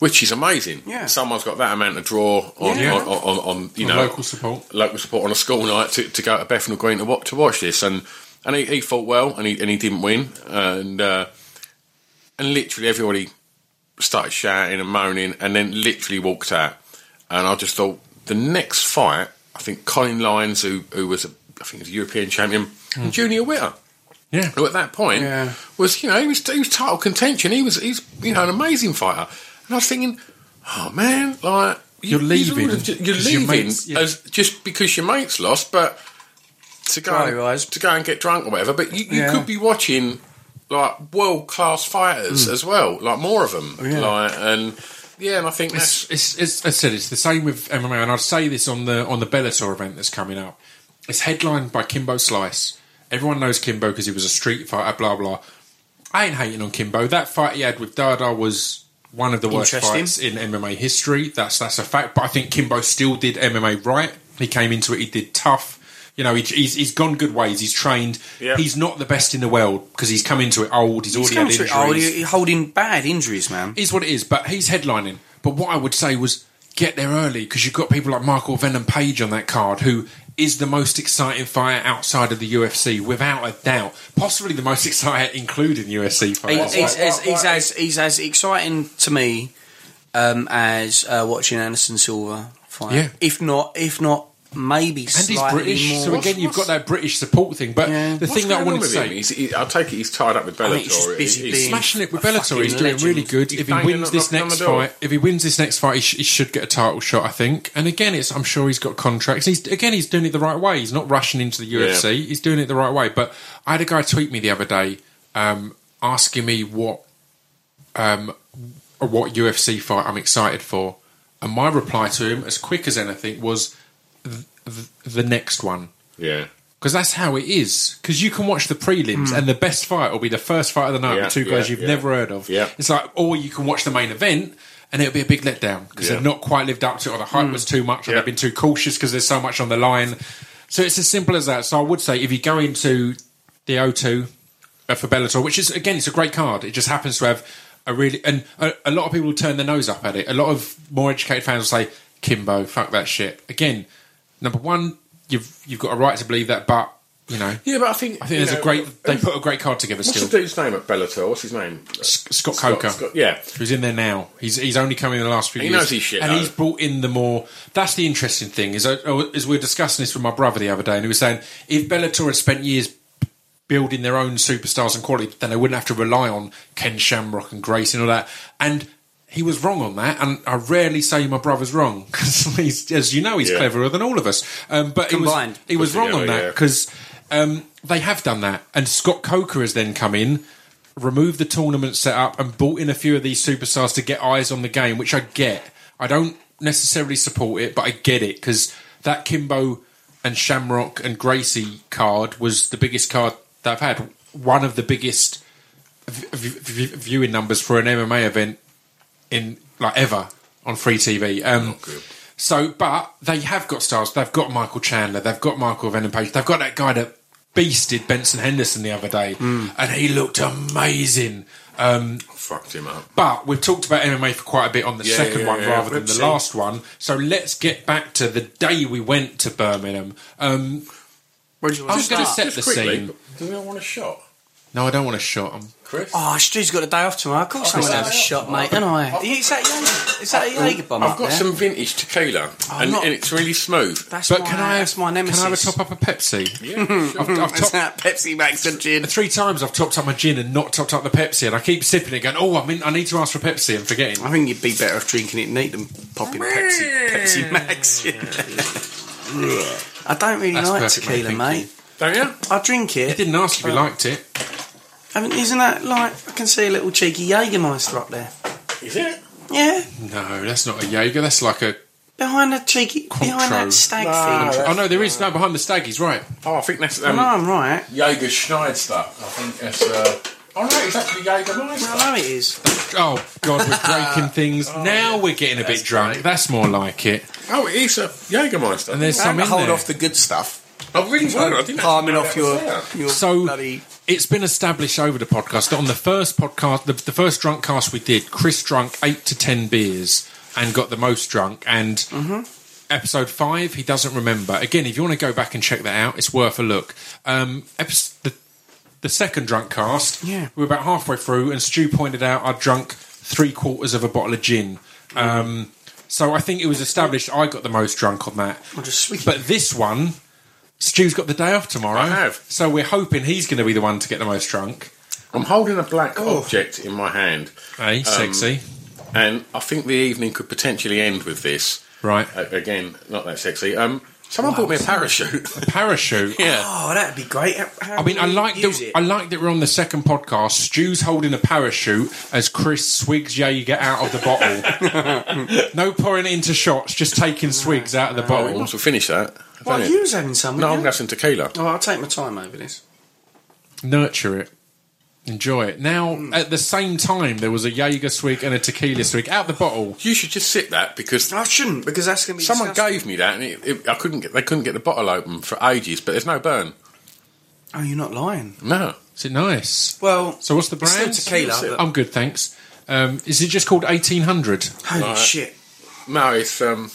which is amazing. Yeah. someone's got that amount of draw on Yeah. on, on, on, you On know local support. local support on a school night to, to go to Bethnal Green to watch, to watch this, and and he, he fought well, and he and he didn't win, and uh, and literally everybody started shouting and moaning, and then literally walked out, and I just thought the next fight, I think Colin Lynes, who who was a, I think he was a European champion, and Junior Witter. Yeah. Who at that point Yeah. was, you know, he was, he was title contention. He was, he's, you know, an amazing fighter. And I was thinking, oh man, like you- You're leaving You're, you're leaving mates- yeah. as just because your mates lost, but to go rise. to go and get drunk or whatever. But you, you Yeah. could be watching like world class fighters mm. as well, like more of them. Oh, yeah. Like and yeah, and I think that's It's, it's, it's, I said, it's the same with MMA, and I'd say this on the on the Bellator event that's coming up. It's headlined by Kimbo Slice. Everyone knows Kimbo because he was a street fighter. Blah blah. I ain't hating on Kimbo. That fight he had with Dada was one of the worst fights in MMA history. That's that's a fact. But I think Kimbo still did MMA right. He came into it. He did tough. You know, he, he's, he's gone good ways. He's trained. Yeah. He's not the best in the world because he's come into it old. He's, He's already had injuries. he holding bad injuries, man. is what it is, but he's headlining. But what I would say was get there early because you've got people like Michael Venom Page on that card who is the most exciting fighter outside of the UFC, without a doubt. Possibly the most exciting, including UFC He- fighters. he's, why- as, he's, as, he's as exciting to me um, as uh, watching Anderson Silva fight. Yeah. If not, if not, maybe and he's British, more. so again, you've got that British support thing. But Yeah. the what's thing that I going on wanted to say, He's, he, I take it he's tied up with Bellator. I think he's busy He's- being- smashing it with Bellator. He's fucking doing really good. He's if he wins this next fight, if he wins this next fight, he, sh- he should get a title shot. I think. And again, it's I'm sure he's got contracts. He's again, he's doing it the right way. He's not rushing into the UFC. He's doing it the right way. But I had a guy tweet me the other day um, asking me what um, what UFC fight I'm excited for, and my reply to him, as quick as anything, was th- th- the next one yeah. because that's how it is. Because you can watch the prelims, and the best fight will be the first fight of the night. Yeah, with two yeah, guys you've yeah. never heard of. Yeah. It's like, or you can watch the main event, and it'll be a big letdown because Yeah. they've not quite lived up to it, or the hype was too much, or Yeah. they've been too cautious because there's so much on the line. So it's as simple as that. So I would say if you go into the O2 uh, for Bellator, which is again, it's a great card. It just happens to have a really and a, a lot of people turn their nose up at it. A lot of more educated fans will say, "Kimbo, fuck that shit." Again, number one, you've you've got a right to believe that, but you know, Yeah, but I think I think there's a great. They put a great card together What's still. the dude's name at Bellator? What's his name? S- Scott Coker. Scott- yeah. who's in there now. He's he's only come in the last few He years. knows his shit, and though. he's brought in the more. That's the interesting thing is uh, as we were discussing this with my brother the other day, and he was saying if Bellator had spent years building their own superstars and quality, then they wouldn't have to rely on Ken Shamrock and Gracie and all that. And he was wrong on that, and I rarely say my brother's wrong because as you know, he's Yeah. cleverer than all of us. Um, but he was, he was Put wrong on together, that yeah. because um, they have done that, and Scott Coker has then come in removed the tournament setup and brought in a few of these superstars to get eyes on the game, which I get. I don't necessarily support it, but I get it because that Kimbo and Shamrock and Gracie card was the biggest card that I've had. One of the biggest v- v- v- viewing numbers for an MMA event in like ever on free TV. Um, so, but they have got stars. They've got Michael Chandler. They've got Michael Venom Page. They've got that guy that beasted Benson Henderson the other day, and he looked amazing. Um, Fucked him up. but we've talked about MMA for quite a bit on the Yeah, second yeah, one yeah. rather than the last one. So let's get back to the day we went to Birmingham. Um, Where do you I'm want to going to set the quickly, scene. does anyone want a shot? No, I don't want a shot. I'm, Chris? Oh, Stu's got a day off tomorrow. Of course, oh, I'm going to have a shot, mate. And I. Is that Jaeger? Is that a Jaeger bomb I've up got there? some vintage tequila, oh, and, not- and it's really smooth. That's but my, can I that's have my nemesis. Can I have a top up of Pepsi? Yeah. I've, I've That's top, that Pepsi Max and gin. three times I've topped up my gin and not topped up the Pepsi, and I keep sipping it, going, "Oh, I mean, I need to ask for Pepsi," and forgetting. I think you'd be better off drinking it neat than popping Pepsi, Pepsi Max. I don't really That's like perfect, mate, tequila, thank mate. Don't you? I drink I it. didn't ask if you liked it. I mean, isn't that like I can see a little cheeky Jägermeister up there? Is it? Yeah, No, that's not a Jaeger. That's like a. behind that cheeky, behind Contro. that stag Nah, thing. Oh no, there is no behind the stag. He's right. Oh, I think that's I um, know I'm right. Jaeger Schneider. I think that's. Uh, oh no, it's actually Jaeger I know it is. Oh God, we're breaking things. now we're getting a bit That's drunk. great. That's more like it. Oh, it is a Jägermeister. And there's Time some in hold there. off the good stuff. I really won't. I didn't Palming actually know off that your, was there. your So bloody. It's been established over the podcast that on the first podcast, the, the first drunk cast we did, Chris drunk eight to ten beers and got the most drunk. And Mm-hmm. episode five, he doesn't remember. Again, if you want to go back and check that out, it's worth a look. Um, epis the, the second drunk cast, Yeah. we were about halfway through, and Stu pointed out I'd drunk three quarters of a bottle of gin. Um, so I think it was established I got the most drunk on that. But this one, Stu's got the day off tomorrow. I have. So we're hoping he's going to be the one to get the most drunk. I'm holding a black Oh. object in my hand, Hey, sexy. and I think the evening could potentially end with this. Right. Uh, again, not that sexy. Um, someone bought me a parachute. A parachute. yeah. Oh, that'd be great. How- how I mean, I like that. it. I like that we're on the second podcast. Stu's holding a parachute as Chris swigs Jaeger out of the bottle. no pouring it into shots, just taking swigs out of the Oh, we bottle. might as finish that. Well, you it? was having some. No, I'm weren't going to have some tequila. you? Oh, I'll take my time over this. Nurture it. Enjoy it. Now, Hmm. at the same time, there was a Jaeger swig and a tequila swig out the bottle. You should just sit that because I shouldn't because that's going to be. someone disgusting. gave me that, and it, it, I couldn't get. They couldn't get the bottle open for ages, but there's no burn. Oh, you're not lying. No. Is it nice? Well, So what's the it's brand? still tequila. But- I'm good, thanks. Um, is it just called 1800? Holy Right. shit! No, it's um.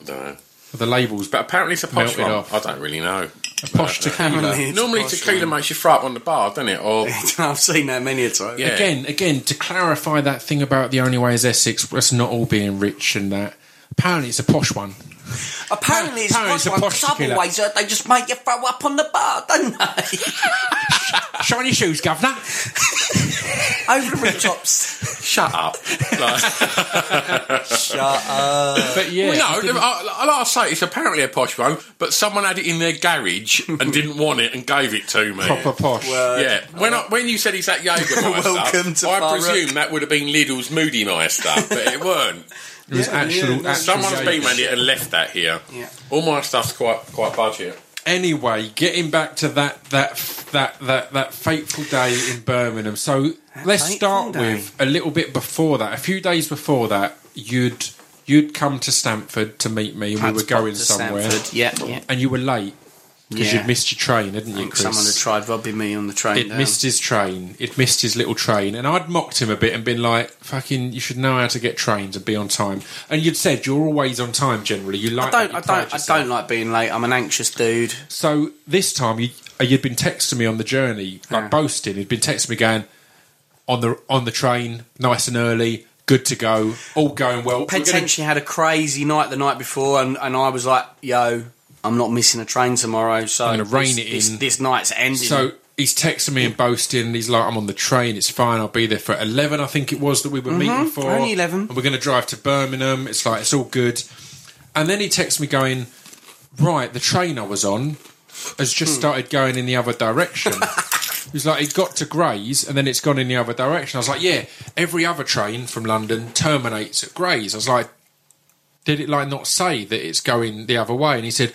I don't know. The labels, But apparently it's a posh Melted one. off. I don't really know. a posh uh, tequila. Uh, apparently it's Normally posh tequila one. makes you throw up on the bar, doesn't it? Or I've seen that many a time. Yeah. Again, again, to clarify that thing about the only way is Essex, us not all being rich and that. Apparently, it's a posh one. Apparently, it's Apparently a it's posh a one. posh 'cause otherwise, uh, they just make you throw up on the bar, don't they? Show on your shoes, governor. Over the rooftops. shut up. Shut up. But yeah, well, no, I, I, like I say, it's apparently a posh one, but someone had it in their garage and didn't want it and gave it to me. proper posh. Yeah, when I, when you said he's that Jägermeister, Welcome to I Thurrock. presume that would have been Lidl's Moody Meister, but it weren't. it was Yeah, actual. yeah, no, actual Someone's Jaeger. been around it and left that here. Yeah. All my stuff's quite quite budget. Anyway, getting back to that that that that that fateful day in Birmingham. So let's start Monday. with a little bit before that. A few days before that, you'd you'd come to Stanford to meet me, and we were going somewhere, Stanford. Yeah, yeah. and you were late because Yeah. you'd missed your train, hadn't you, Chris? someone had tried robbing me on the train. It down. missed his train. It missed his little train, and I'd mocked him a bit and been like, "Fucking, you should know how to get trains and be on time." And you'd said you're always on time. Generally, you like. I don't. I don't. I don't like being late. I'm an anxious dude. So this time you you'd been texting me on the journey, like Yeah. boasting. You'd been texting me going on the on the train, nice and early, good to go, all going well. We're gonna- Potentially had a crazy night the night before, and, and I was like, "Yo, I'm not missing a train tomorrow." So I'm rein this, it in. This night's ending. So he's texting me and boasting. He's like, "I'm on the train. It's fine. I'll be there for eleven. I think it was that we were meeting for. Mm-hmm. only 11. And we're going to drive to Birmingham. It's like it's all good." And then he texts me going, "Right, the train I was on has just Hmm. started going in the other direction." He's like, it got to Grays and then it's gone in the other direction. I was like, yeah, every other train from London terminates at Grays. I was like, did it like not say that it's going the other way? And he said,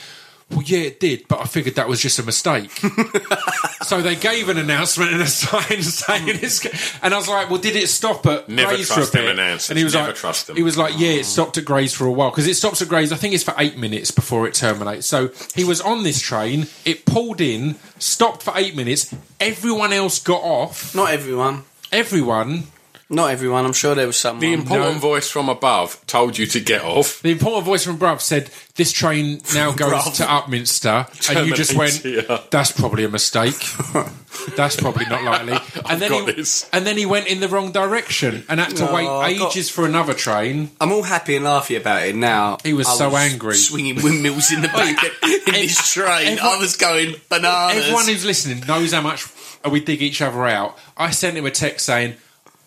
well, yeah, it did, but I figured that was just a mistake. so they gave an announcement and a sign saying hmm. it's. And I was like, well, did it stop at Never Grays trust for a them bit? announcers. And he was Never like, trust them. he was like, yeah, it hmm. stopped at Grays for a while because it stops at Grays. I think it's for eight minutes before it terminates. So he was on this train. It pulled in, stopped for eight minutes. Everyone else got off. not everyone. Everyone. Not everyone. I'm sure there was someone. The important No. voice from above told you to get off. The important voice from Bruv said, "This train now goes Bruv. to Upminster," and you just went, here. "That's probably a mistake. That's probably not likely." And then got he, this. and then he went in the wrong direction and had to No, wait I got- ages for another train. I'm all happy and laughy about it now. He was I so angry. swinging windmills in the back in this train. I was going bananas. Everyone who's listening knows how much we dig each other out. I sent him a text saying,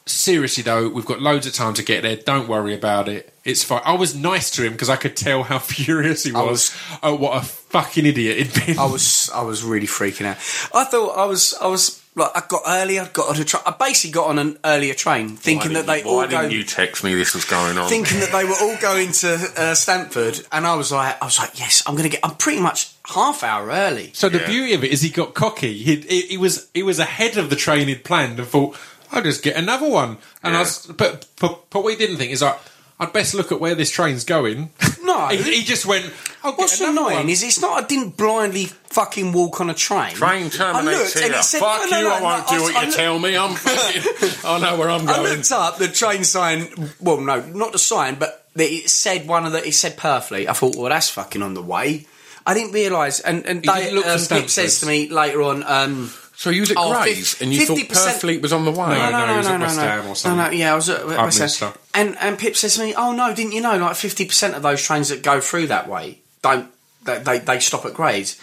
"Seriously though, we've got loads of time to get there. Don't worry about it. It's fine." I was nice to him because I could tell how furious he was. was- oh, what a fucking idiot he'd been. I was I was really freaking out. I thought I was I was like I got early. I got on a train. I basically got on an earlier train, thinking that they didn't- all Why go. didn't you text me this was going on? Thinking that they were all going to uh, Stanford, and I was like, I was like, yes, I'm going to get. I'm pretty much half hour early. So the Yeah. beauty of it is he got cocky. He, he, he was he was ahead of the train he'd planned and thought, I'll just get another one. And I Yeah. was, but, but but what he didn't think is like, I'd best look at where this train's going. No. he, he just went. I'll get What's another annoying one. is it's not. I didn't blindly fucking walk on a train. Train I terminates here. it said, Fuck no, no, you, no, I won't no, do I- what I you looked- tell me. I'm fucking, I know where I'm going. I going. looked up the train sign. Well, no, not the sign, but the, it said one of the. It said perfectly. I thought, well, that's fucking on the way. I didn't realise, and and You they, look for um, Pip says to me later on. Um, So you was at Oh, Grays fif- and you thought 50% Purfleet was on the way? No, no, he was at West Ham or something. No, no, yeah, I was at West Upminster. Ham. And and Pip says to me, "Oh no, didn't you know? Like fifty percent of those trains that go through that way don't they they, they stop at Grays."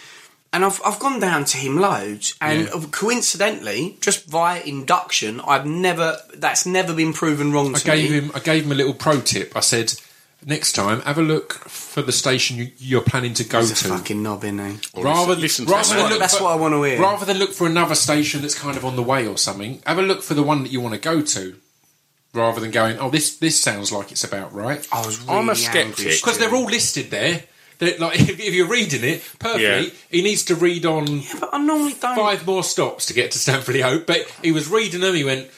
And I've I've gone down to him loads, and Yeah. coincidentally, just via induction, I've never that's never been proven wrong I to gave me. him I gave him a little pro tip. I said, next time, have a look for the station you, you're planning to go He's a to. fucking knob, isn't he? Or rather, listen to rather him, than look That's for, what I wanna hear. Rather than look for another station that's kind of on the way or something, have a look for the one that you want to go to. Rather than going, oh, this this sounds like it's about right. I was really I'm a sceptic. Because they're all listed there. They're, like if, if you're reading it perfectly, Yeah. he needs to read on Yeah, But I normally don't. five more stops to get to Stamford Hope. But he was reading them. He went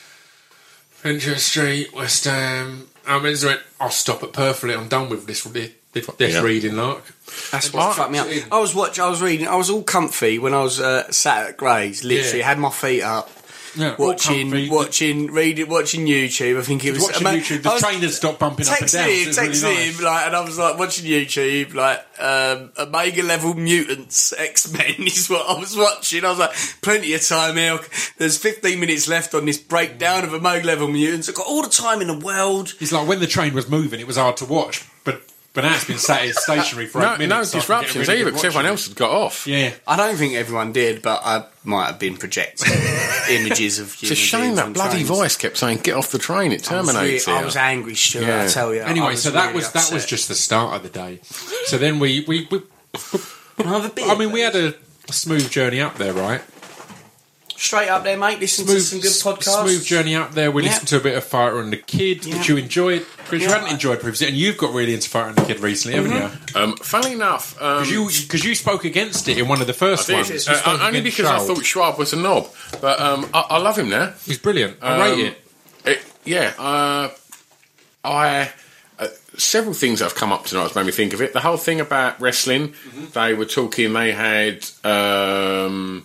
Fenchurch Street, West Ham. I mean, he went. I'll stop at Perfectly. I'm done with this this, this Yeah. reading, Lark. That's what fucked me up. I was watch. I was reading. I was all comfy when I was uh, sat at Grays. Literally, Yeah. had my feet up, Yeah, watching, watching, reading, watching YouTube. I think it was Watching ama- YouTube, the was train had stopped bumping up and down. Him, so it was texting really nice. him, like, and I was like watching YouTube, like um, Omega level mutants X Men is what I was watching. I was like, plenty of time here. There's 15 minutes left on this breakdown of Omega level mutants. I've got all the time in the world. It's like when the train was moving, it was hard to watch, but but now it's been sat here stationary for No, eight minutes. no so I can get disruptions really either, because everyone else had got off. Yeah, I don't think everyone did, but I might have been projecting images of. It's a shame that bloody voice kept saying, "Get off the train! It I was, really- terminates I was angry, Stuart. I Yeah. tell you. Anyway, was so that really was that was just the start of the day. So then we we, we Can I have a beer, I mean we had a smooth journey up there, right? Straight up there, mate. Listen Smooth, to some good podcasts. smooth journey up there. We Yeah. listened to a bit of Fighter and the Kid, Yeah. which you enjoyed. Chris, you hadn't enjoyed previously, and you've got really into Fighter and the Kid recently, haven't you? Um, funnily enough, um, Because you you spoke against it in one of the first I ones. did. Uh, only against because I thought Schaub was a knob. But um, I, I love him now. He's brilliant. I Um, rate it. It, yeah, uh, I uh, several things that have come up tonight has made me think of it. The whole thing about wrestling, Mm-hmm. they were talking. They had um,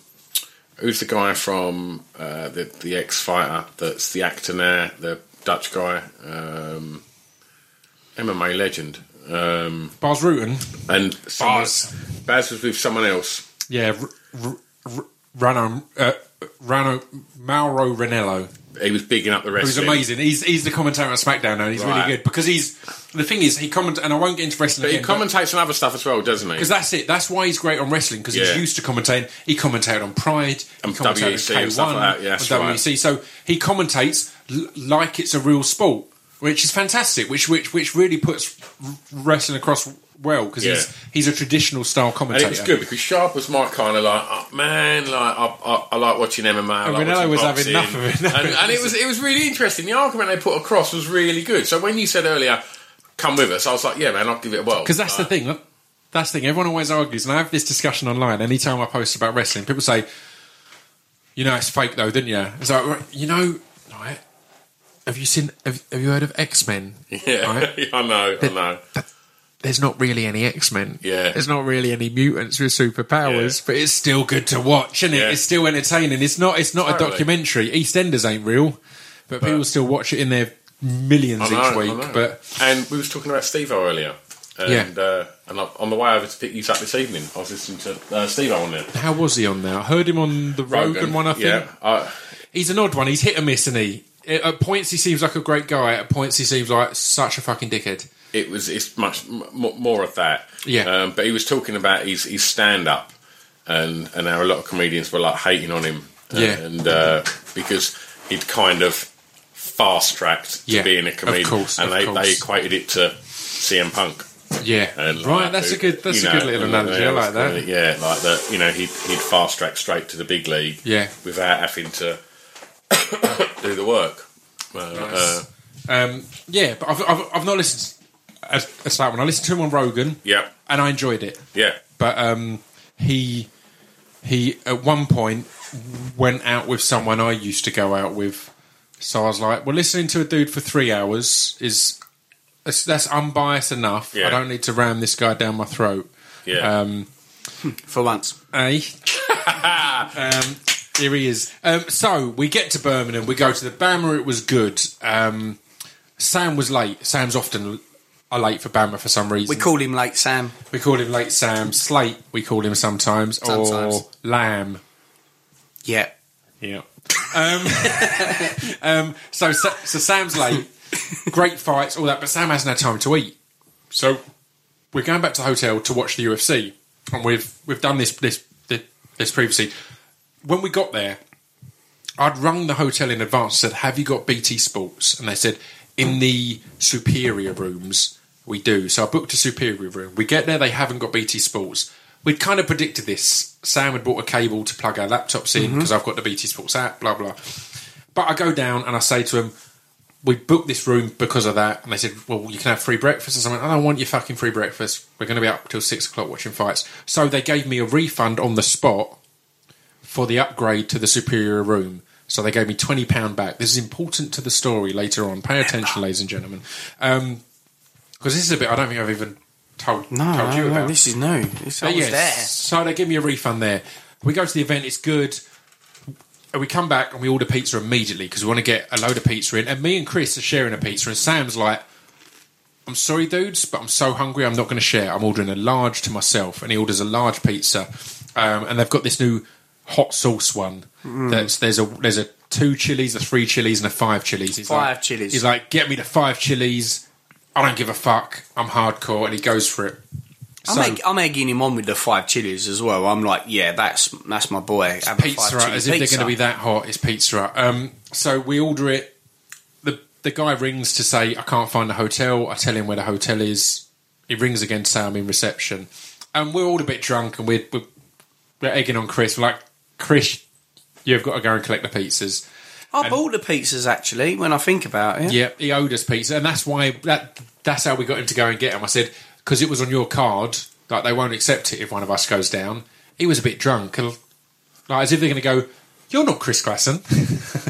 who's the guy from uh, the the X Fighter? That's the actor now, the Dutch guy, um, MMA legend, um, Bas Rutten. and someone, Baz. Baz was with someone else. Yeah, R- R- R- Rano, uh, Rano, Mauro Ranallo. He was bigging up the Who's wrestling. amazing. He's he's the commentator on SmackDown now. and He's Right. really good because he's the thing is he comment and I won't get into wrestling But he again, but- commentates on other stuff as well, doesn't he? Because that's it. That's why he's great on wrestling because Yeah. he's used to commentating. He commentated on Pride, And he commentated WEC on and stuff like that. Yeah, on right. So he commentates l- like it's a real sport, which is fantastic. Which which which really puts wrestling across well because he's Yeah. he's a traditional style And commentator. it was good because Sharp was my kind of like, oh, man, like I, I, I like watching MMA. I And like was having enough of it. and, and it was it was really interesting. The argument they put across was really good. So when you said earlier, "Come with us," I was like, "Yeah, man, I'll give it a whirl." Because that's the thing. look, That's the thing. Everyone always argues, and I have this discussion online. Anytime I post about wrestling, people say, "You know, it's fake, though, didn't you?" It's like, "Right, you know, right? Have you seen? Have, have you heard of X Men? Yeah, Right? I know, I know. There's not really any X Men. Yeah. there's not really any mutants with superpowers, Yeah. but it's still good to watch, isn't it? Yeah. It's still entertaining. It's not. It's not a documentary. EastEnders ain't real, but, people still watch it in their millions know, each week. But and we was talking about Steve earlier. And, Yeah. uh, and on the way over to pick you up this evening, I was listening to uh, Steve on there. how was he on there? I heard him on the Rogan, one. I think. Yeah, I, he's an odd one. He's hit and miss, isn't he? At points, he seems like a great guy. At points, he seems like such a fucking dickhead. It was it's much m- more of that. Yeah. Um, but he was talking about his, his stand up, and and how a lot of comedians were like hating on him. Yeah. And uh, because he'd kind of fast tracked to Yeah, being a of comedian, course, and of they, course. they equated it to CM Punk. Yeah, And right. like, That's who- a good. That's a know, good little analogy. I like that. Yeah, like that. You know, he'd he'd fast track straight to the big league. Yeah. without having to do the work. Well, uh, Um, yeah, but I've, I've, I've not listened as, as that one. I listened to him on Rogan, yeah, and I enjoyed it. yeah. But um, he he at one point went out with someone I used to go out with. So I was like, well, listening to a dude for three hours is that's, that's unbiased enough. Yeah. I don't need to ram this guy down my throat. Yeah. Um, for once. Eh? um, here he is. Um, so we get to Birmingham. We go to the BAMMA. It was good. Um, Sam was late. Sam's often are late for BAMMA for some reason. We call him Late Sam. We call him late Sam. Slate. We call him sometimes, Sometimes. or Lamb. Yeah. Yeah. Um, um, so, so Sam's late. Great fights, all that, but Sam hasn't had time to eat. So we're going back to the hotel to watch the UFC, and we've we've done this this this, this previously. When we got there, I'd rung the hotel in advance. Said, "Have you got BT Sports?" And they said, "In the superior rooms, we do." So I booked a superior room. We get there, they haven't got BT Sports. We'd kind of predicted this. Sam had bought a cable to plug our laptops in mm-hmm. because I've got the BT Sports app. Blah blah. But I go down and I say to him, we booked this room because of that. And they said, well, you can have free breakfast. And I went, I don't want your fucking free breakfast. We're going to be up till six o'clock watching fights. So they gave me a refund on the spot for the upgrade to the superior room. So they gave me £20 back. This is important to the story later on. Pay attention, ladies and gentlemen. Um, Because this is a bit I don't think I've even told, No, told you no, about. this is new. This But yes, there. So they give me a refund there. We go to the event, it's good. And we come back and we order pizza immediately because we want to get a load of pizza in. And me and Chris are sharing a pizza, and Sam's like, I'm sorry, dudes, but I'm so hungry, I'm not going to share. I'm ordering a large to myself. And he orders a large pizza. Um, and they've got this new hot sauce one. Mm. That's there's a there's a two chilies, a three chilies, and a five chilies. He's Five like, chilies. He's like, get me the five chilies. I don't give a fuck. I'm hardcore, and he goes for it. I'm, So- egg, I'm egging him on with the five chilies as well. I'm like, yeah, that's that's my boy. Have pizza chili as if they're going to be that hot. It's Pizza Hut. Um, so we order it. The the guy rings to say I can't find a hotel. I tell him where the hotel is. He rings again to say I'm in reception, and we're all a bit drunk and we're we're, we're egging on Chris. We're like, Chris, you've got to go and collect the pizzas. I bought the pizzas actually. When I think about it, Yeah, he owed us pizza, and that's why that that's how we got him to go and get him. I said because it was on your card, like they won't accept it if one of us goes down. He was a bit drunk, and like as if they're going to go. You're not Chris Glasson.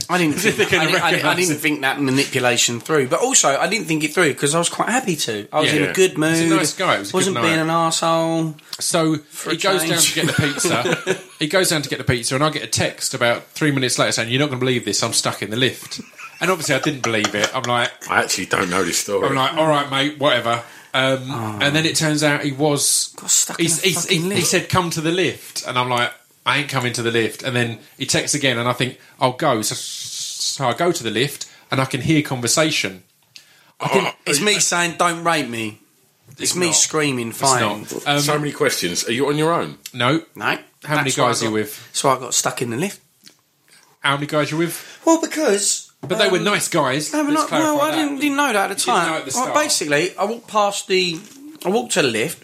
I didn't. Think, They're I, didn't, I, didn't, I didn't think that manipulation through, but also I didn't think it through because I was quite happy to. I was Yeah. in a good mood. He's a nice guy. It was night. being an asshole. So he goes down to get the pizza. he goes down to get the pizza, and I get a text about three minutes later saying, "You're not going to believe this. I'm stuck in the lift." And obviously, I didn't believe it. I'm like, I actually don't know this story. I'm like, all right, mate, whatever. Um, And then it turns out he was. Got stuck in he's- a he's- fucking he, he said, "Come to the lift," and I'm like, "I ain't coming to the lift." And then he texts again, and I think I'll go. So, so I go to the lift, and I can hear conversation. Oh, It's me saying, "Don't rape me." It's, me not. screaming, fine. Um, so many questions. Are you on your own? no. No. How many That's why I guys are you got- with? So I got stuck in the lift. How many guys are you with? Well, because But they were um, nice guys. No, but Let's not, clarify I that. didn't, didn't know that at the You didn't time. know at the Well, basically, I walked past the, I walked to the lift,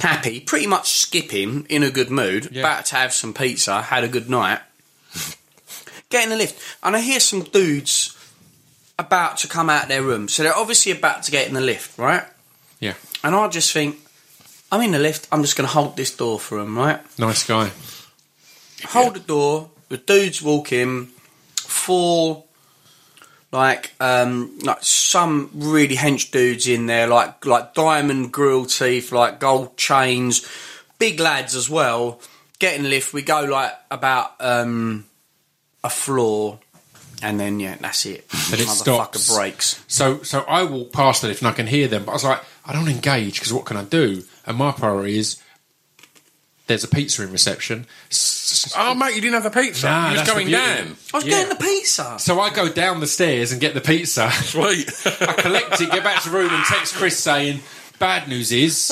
happy, pretty much skipping, in a good mood, Yeah. about to have some pizza, had a good night. Get in the lift, and I hear some dudes about to come out their room. So they're obviously about to get in the lift, right? Yeah, And I just think, I'm in the lift, I'm just going to hold this door for them, right? nice guy. hold the door. The dudes walk in. Four, like, um, like some really hench dudes in there, like like diamond grill teeth, like gold chains, big lads as well. Getting lift. We go like about um, a floor, and then yeah, that's it. Then it stops. breaks. So, so I walk past the lift and I can hear them, but I was like, I don't engage because what can I do? And my priority is there's a pizza in reception. Oh, mate, you didn't have a pizza. Nah, you was that's the going beauty. down. I was Yeah. getting the pizza. So I go down the stairs and get the pizza. Sweet. I collect it, get back to the room, and text Chris saying, "Bad news is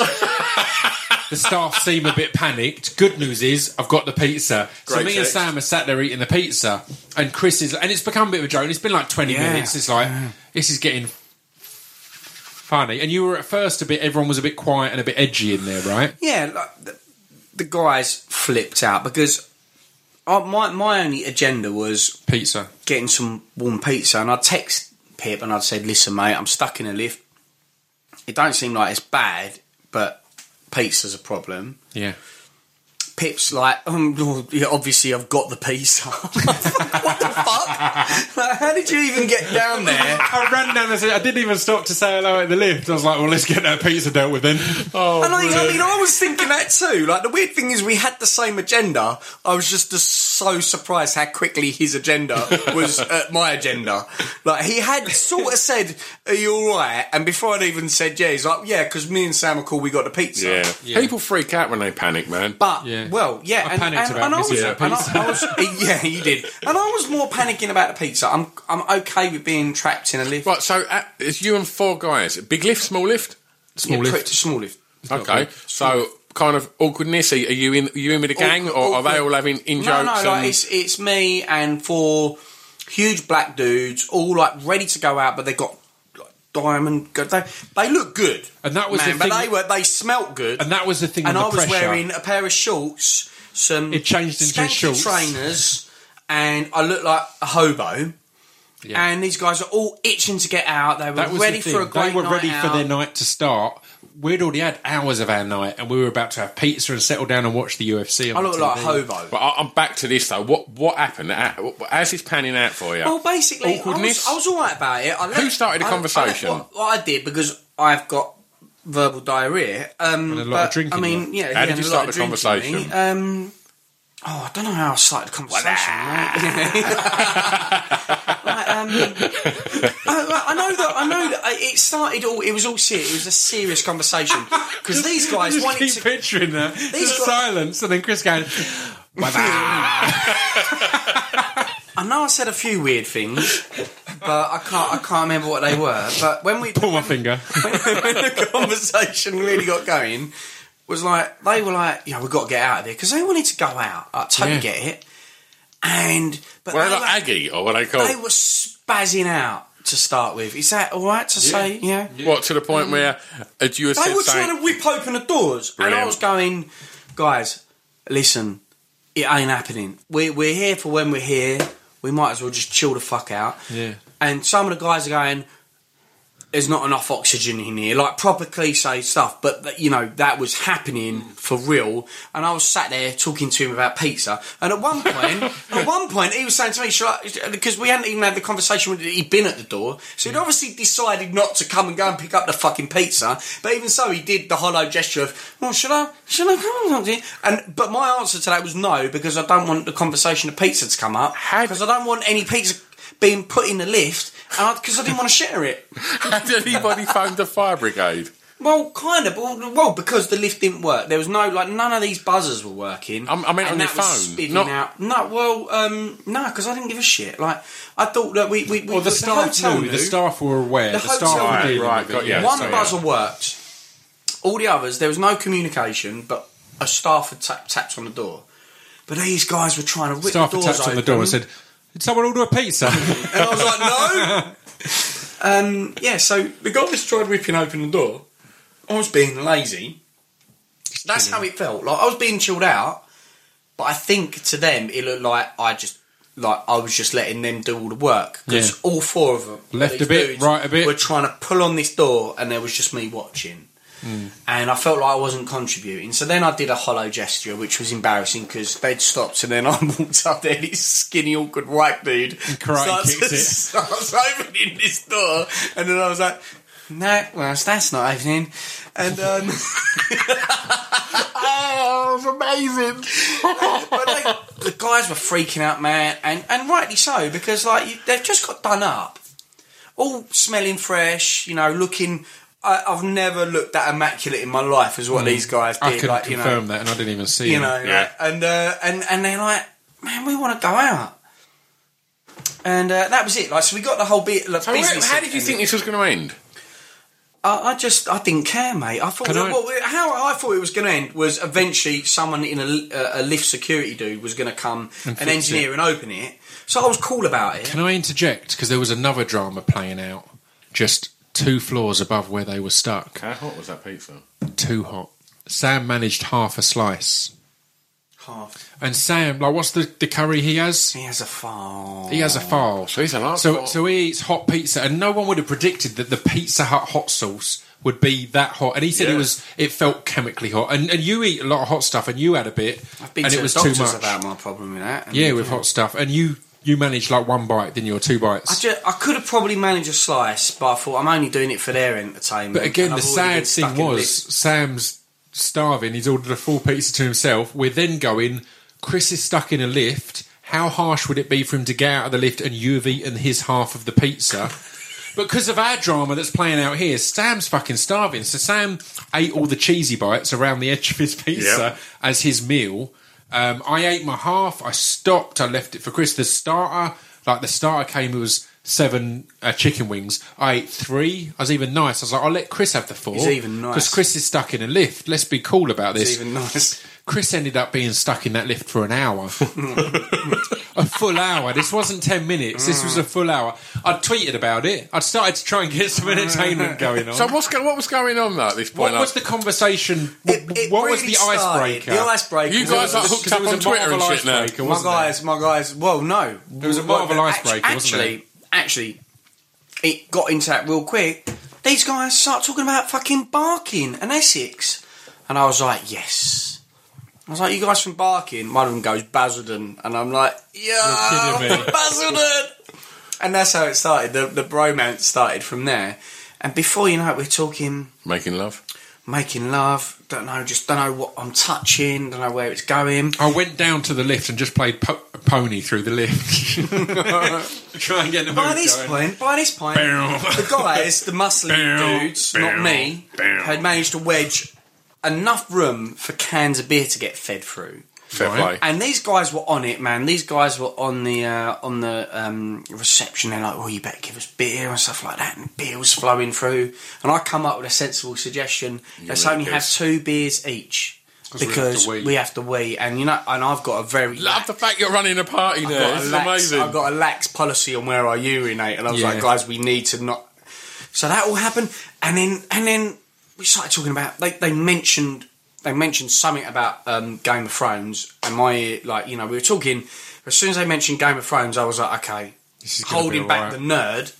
the staff seem a bit panicked. Good news is I've got the pizza." so Great me and text. Sam are sat there eating the pizza, and Chris is, and it's become a bit of a joke. and It's been like twenty Yeah. minutes. It's like this is getting funny. And you were at first a bit. Everyone was a bit quiet and a bit edgy in there, right? Yeah, like the, the guys flipped out because uh, my my only agenda was Pizza. getting some warm pizza, and I'd text Pip and I'd said, "Listen, mate, I'm stuck in a lift. It don't seem like it's bad, but pizza's a problem." Yeah. Pip's like, um, yeah, obviously I've got the pizza. what the fuck? Like, how did you even get down there? I ran down the stairs. I didn't even stop to say hello at the lift. I was like, well, let's get that pizza dealt with then. Oh, And I, I mean, I was thinking that too. Like the weird thing is, we had the same agenda. I was just, just so surprised how quickly his agenda was at my agenda. Like he had sort of said, "Are you all right?" And before I'd even said, "Yeah," he's like, "Yeah," because me and Sam are cool. We got the pizza. Yeah. Yeah. People freak out when they panic, man. But Yeah. Well, yeah, I and, panicked and, about and I was, missing and I. I was, yeah, you did, and I was more panicking about the pizza. I'm, I'm okay with being trapped in a lift. Right, so uh, it's you and four guys. Big lift, small lift? Small Yeah, lift. small lift. Okay. So kind of awkwardness. Are are you in are you in with the gang Awkward- or are they all having in jokes? no, and- like it's it's me and four huge black dudes, all like ready to go out, but they've got like, diamond. go- They they look good, And that was man, the but thing- they were they smelt good, And that was the thing and I the was pressure. wearing a pair of shorts, some It changed into skanky shorts. trainers, and I looked like a hobo. Yeah. And these guys are all itching to get out. They were That was ready the thing. for a great They were night ready out. for their night to start. We'd already had hours of our night, and we were about to have pizza and settle down and watch the UFC. On I look the like a hobo. But I- I'm back to this though. What what happened? Uh, How's this panning out for you? Well, basically, I was, Awkwardness? I was all right about it. I let, Who started the I- conversation? I, let- well, I did because I've got verbal diarrhea. Um, And a lot but, of drinking, I mean, yeah. How yeah, did you start the conversation? Um, oh, I don't know how I started the conversation. right? Like, um, I, I know that. I know that it started all. It was all serious. It was a serious conversation because these I guys just wanted keep to. picturing that. These Just guys- silence, and then Chris going, I know I said a few weird things, but I can't. I can't remember what they were. But when we pull my finger. when the conversation really got going, was like they were like, "Yeah, we've got to get out of here" because they wanted to go out. I totally Yeah. get it. And but Were they, they were, like Aggie or what they called? they were spazzing out to start with. Is that all right to say? Yeah. What to the point mm. where as you were They were trying to whip open the doors, and I was going, guys, listen, it ain't happening. We, we're here for when we're here. We might as well just chill the fuck out. Yeah. And some of the guys are going, there's not enough oxygen in here, like proper cliche stuff. But that, you know that was happening for real, and I was sat there talking to him about pizza. And at one point, at one point, he was saying to me, because we hadn't even had the conversation with he'd been at the door, so he'd obviously decided not to come and go and pick up the fucking pizza. But even so, he did the hollow gesture of, "Well, should I? Should I come?" on to-" And but my answer to that was no, because I don't want the conversation of pizza to come up, because I don't want any pizza being put in the lift, because I didn't want to share it. Had anybody phoned the fire brigade? Well, kind of. Well, well, because the lift didn't work. There was no like none of these buzzers were working. I'm- I meant and on that your phone, not- out. No, well, um, no, because I didn't give a shit. Like I thought that we we, we Well, the staff hotel knew. The staff were aware. The The, staff hotel were knew. Right, got Yeah, One so, yeah. buzzer worked. All the others, there was no communication, but a staff had tap, tapped on the door. But these guys were trying to rip Staff the doors tapped on the door and said, "Did someone order a pizza?" And I was like, no. um, yeah, so the guys tried ripping open the door. I was being lazy. That's how it felt. Like I was being chilled out, but I think to them it looked like I just like I was just letting them do all the work because Yeah. all four of them Left a bit, right a bit. were trying to pull on this door, and there was just me watching. Hmm. And I felt like I wasn't contributing. So then I did a hollow gesture, which was embarrassing because they'd stopped, and then I walked up there, this skinny, awkward white dude starts- starts opening this door, and then I was like, "No, well, that's not opening." And um, oh, it was amazing. but they, the guys were freaking out, man, and and rightly so because like you, they've just got done up, all smelling fresh, you know, looking. I, I've never looked that immaculate in my life as what these guys did. I couldn't like, you confirm know, that, and I didn't even see you it. know, Yeah. like, and uh, and and they're like, man, we want to go out. And uh, that was it. Like, so we got the whole bit. Like, So business how did you think this was going to end? I, I just, I didn't care, mate. I thought Can I- well, how I thought it was going to end was eventually someone in a, a lift security dude was going to come And and, fix engineer and open it. So I was cool about it. Can I interject? Because there was another drama playing out just two floors above where they were stuck. How hot was that pizza? Too hot. Sam managed half a slice. Half. And Sam, like, what's the, the curry he has? He has a file. He has a file. So he's an art So, so he eats hot pizza, and no one would have predicted that the Pizza Hut hot sauce would be that hot. And he said it Yeah. was, it felt chemically hot. And, and you eat a lot of hot stuff, and you had a bit, I've been and to it was the too doctors much. about my problem with that. and- yeah, with hot stuff, and you you managed like one bite, didn't you, or two I, bites? I could have probably managed a slice, but I thought I'm only doing it for their entertainment. But again, the I've already been sad thing was. Sam's starving. He's ordered a full pizza to himself. We're then going. Chris is stuck in a lift. How harsh would it be for him to get out of the lift and you have eaten his half of the pizza? because of our drama that's playing out here, Sam's fucking starving. So Sam ate all the cheesy bites around the edge of his pizza Yep. as his meal. Um, I ate my half. I stopped. I left it for Chris. The starter, like the starter came, it was seven uh, chicken wings. I ate three. I was even nice. I was like, I'll let Chris have the four. He's even nice. Because Chris is stuck in a lift. Let's be cool about this. It's even nice. Chris ended up being stuck in that lift for an hour. a full hour. This wasn't 10 minutes. This was a full hour. I'd tweeted about it. I'd started to try and get some entertainment going on. So what's go- what was going on though at this point? what was the conversation? It- it what was really the started- icebreaker? The icebreaker. You guys like was- hooked up on Twitter and shit now. icebreaker, My wasn't guys, my guys. Well, no, It was a Well, Marvel act- icebreaker, wasn't Actually, actually, it got into that real quick. These guys start talking about fucking Barking and Essex, and I was like, yes. I was like, you guys from Barking? One of them goes Basildon, and I'm like, yeah, You're kidding me. Basildon. And that's how it started. The, the bromance started from there. And before you know it, we're talking Making love. making love. Don't know, just don't know what I'm touching. Don't know where it's going. I went down to the lift and just played po- pony through the lift. Try and get the By mood this going. point, by this point, Bow. the guys, the muscly dudes, not me, had managed to wedge enough room for cans of beer to get fed through. Fair Right. play. And these guys were on it, man. These guys were on the uh, on the um, reception. They're like, "Oh, you better give us beer and stuff like that." And beer was flowing through. And I come up with a sensible suggestion: let's really only have two beers each we have because to wee. we have to wee. And you know, and I've got a very Love the fact you're running a party I've there. got, This is lax, amazing. I've got a lax policy on where I urinate, and I was Yeah. like, guys, we need to not. So that all happened, and then and then we started talking about. They they mentioned they mentioned something about um, Game of Thrones, and my like you know we were talking. As soon as they mentioned Game of Thrones, I was like, okay, This is holding back alright. the nerd.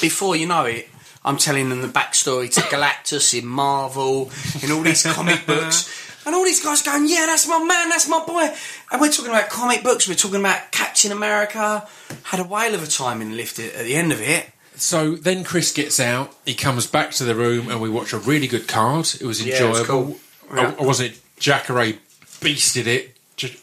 Before you know it, I'm telling them the backstory to Galactus in Marvel, in all these comic books. And all these guys going, yeah, that's my man, that's my boy. And we're talking about comic books, we're talking about Captain America. Had a whale of a time in the lift at the end of it. So then Chris gets out. He comes back to the room, and we watch a really good card. It was Yeah, it was enjoyable. cool. Yeah. I, I wasn't. it? Jacare beasted it. J-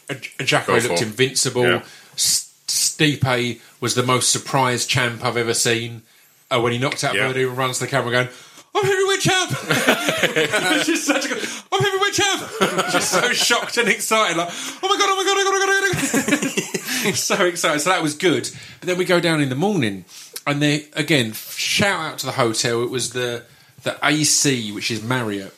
Jacare looked for. invincible. Yeah. Stipe was the most surprised champ I've ever seen. Uh, when he knocked out Yeah. Werdum and runs to the camera, going, "I'm heavyweight champ!" it's just such a good. I'm heavyweight champ. just so shocked and excited, like, "Oh my god! Oh my god! Oh my god! Oh my god!" Oh my god. so excited. So that was good. But then we go down in the morning, and they again shout out to the hotel. It was the the AC, which is Marriott.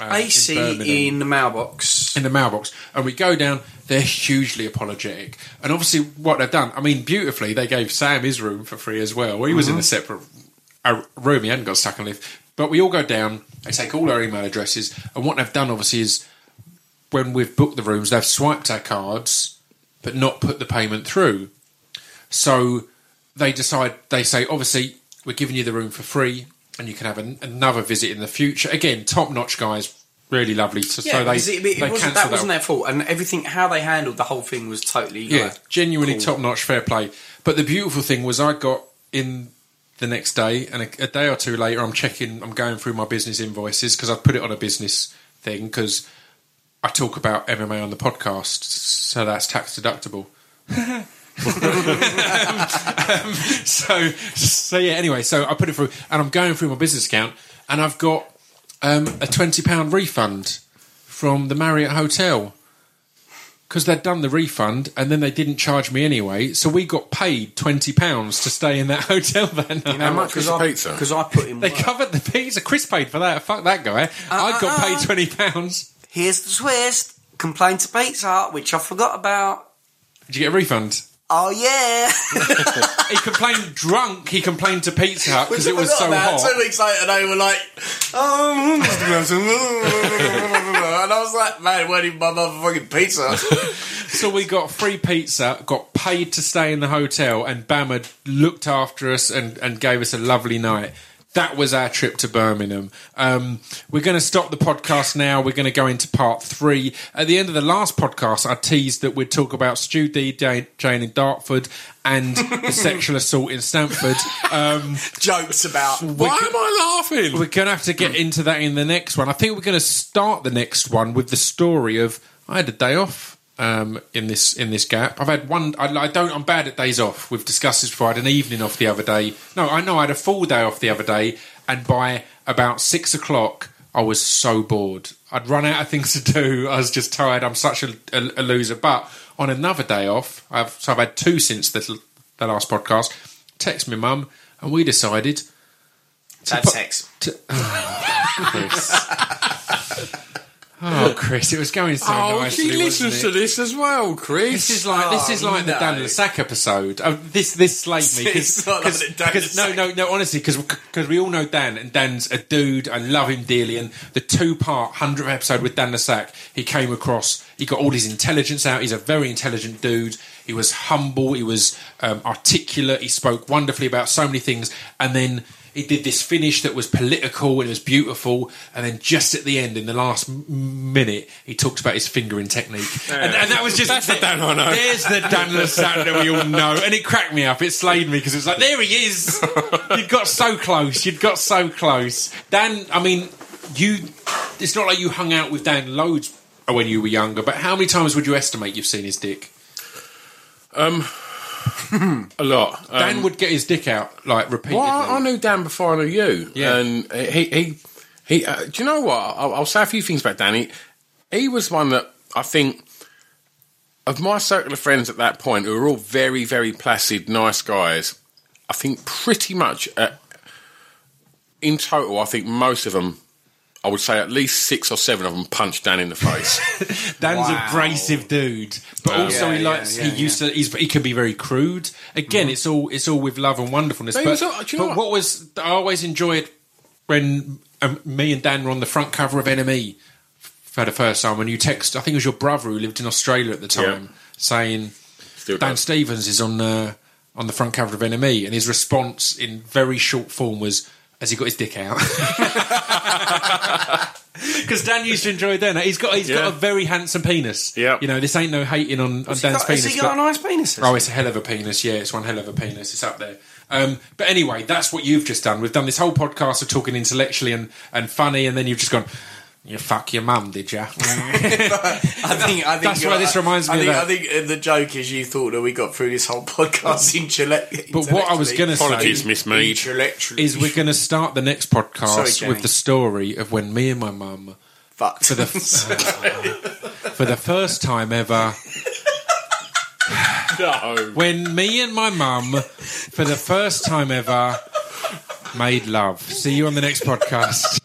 uh, AC Birmingham in the mailbox. in the mailbox, and we go down. They're hugely apologetic, and obviously what they've done. I mean, beautifully, they gave Sam his room for free as well. He was in a separate uh, room; he hadn't got stuck in lift. But we all go down. They take all our email addresses, and what they've done, obviously, is when we've booked the rooms, they've swiped our cards, but not put the payment through. So they decide. They say, obviously, we're giving you the room for free, and you can have an, another visit in the future. Again, top notch guys, really lovely. So, Yeah, so they, it, it they wasn't, cancelled that wasn't their fault, and everything how they handled the whole thing was totally Yeah, like, genuinely cool. top notch, fair play. But the beautiful thing was, I got in the next day, and a, a day or two later, I'm checking, I'm going through my business invoices because I put it on a business thing because I talk about MMA on the podcast, so that's tax deductible. Um, so, so yeah. Anyway, so I put it through, and I'm going through my business account, and I've got um, a twenty pound refund from the Marriott Hotel because they'd done the refund and then they didn't charge me anyway. So we got paid twenty pounds to stay in that hotel that night. How much was because the I, pizza? Because I put in They work. covered the pizza. Chris paid for that. Fuck that guy. I got uh, paid uh. twenty pounds. Here's the twist: complain to Pizza Hut, which I forgot about. Did you get a refund? Oh yeah, He complained drunk. He complained to Pizza Hut because Which it was forgot so about. hot. Two weeks later, they were like, "Oh," and I was like, "Man, where did my motherfucking pizza?" So we got free pizza, got paid to stay in the hotel, and BAMMA looked after us and, and gave us a lovely night. That was our trip to Birmingham. Um, we're going to stop the podcast now. We're going to go into part three. At the end of the last podcast, I teased that we'd talk about Stu D. Jane Jane in Dartford and the sexual assault in Stanford. Um, Jokes about Why am I laughing? we're going to have to get into that in the next one. I think we're going to start the next one with the story of I had a day off um, in this in this gap. I've had one. I, I don't. I'm bad at days off. We've discussed this before. I had an evening off the other day. No, I know I had a full day off the other day, and by about six o'clock, I was so bored. I'd run out of things to do. I was just tired. I'm such a, a, a loser. But on another day off, I've so I've had two since the, the last podcast. Text my mum, and we decided had sex. Chris. oh, Chris, it was going so Oh, nicely. she listens to this as well, Chris. This is like this Oh, is like the no. Dan le Sac episode. Oh, this this slayed me It's not like the Dan because no no no honestly because because we all know Dan and Dan's a dude. I love him dearly. And the two part hundredth episode with Dan le Sac, he came across. He got all his intelligence out. He's a very intelligent dude. He was humble. He was um, articulate. He spoke wonderfully about so many things. And then he did this finish that was political and it was beautiful. And then just at the end, in the last minute, he talked about his fingering technique. And, and that was just That's the Dan I know. There's the Dan le Sac that we all know, and it cracked me up. It slayed me because it was like, there he is. You'd got so close. You'd got so close. Dan, I mean, you. It's not like you hung out with Dan loads when you were younger, but how many times would you estimate you've seen his dick? Um, a lot. Um, Dan would get his dick out like repeatedly. Well, I, I knew Dan before I knew you. Yeah. And he, he, he uh, do you know what? I'll, I'll say a few things about Danny. He was one that I think, of my circle of friends at that point, who were all very, very placid, nice guys, I think pretty much uh, in total, I think most of them, I would say at least six or seven of them punched Dan in the face. Dan's Wow. abrasive dude, but also Yeah, he likes. yeah, yeah, he used to. He's, he can be very crude. Again, it's all it's all with love and wonderfulness. But But, all- do you know but what? what was I always enjoyed when um, me and Dan were on the front cover of NME for the first time. When you text, I think it was your brother who lived in Australia at the time, Yeah. saying Still Dan does. Stevens is on the on the front cover of NME, and his response in very short form was, Has he got his dick out? Because Dan used to enjoy doing that. He's got he's got Yeah. a very handsome penis. Yeah. you know this ain't no hating on, on Has he Dan's got- penis. Has he but- a nice penis? Oh, it's a hell of a penis. Yeah, it's one hell of a penis. It's up there. Um, but anyway, that's what you've just done. We've done this whole podcast of talking intellectually and, and funny, and then you've just gone, you fuck your mum, did ya? I think. I think That's why this reminds me I of think, that. I think uh, the joke is you thought that we got through this whole podcast intellect. But what I was going to Apologies, say Miss Mead. is we're going to start the next podcast Sorry, with the story of when me and my mum, fucked for the for the first time ever, No. when me and my mum, for the first time ever, made love. See you on the next podcast.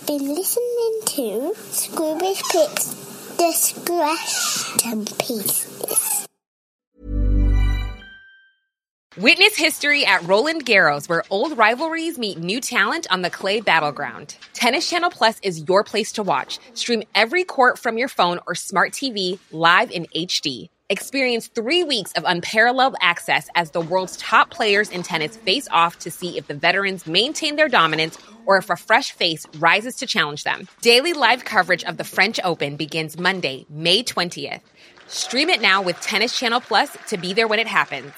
You've been listening to Scroobius Pip's Distraction Pieces. Witness history at Roland Garros, where old rivalries meet new talent on the clay battleground. Tennis Channel Plus is your place to watch. Stream every court from your phone or smart TV live in HD. Experience three weeks of unparalleled access as the world's top players in tennis face off to see if the veterans maintain their dominance or if a fresh face rises to challenge them. Daily live coverage of the French Open begins Monday, May 20th. Stream it now with Tennis Channel Plus to be there when it happens.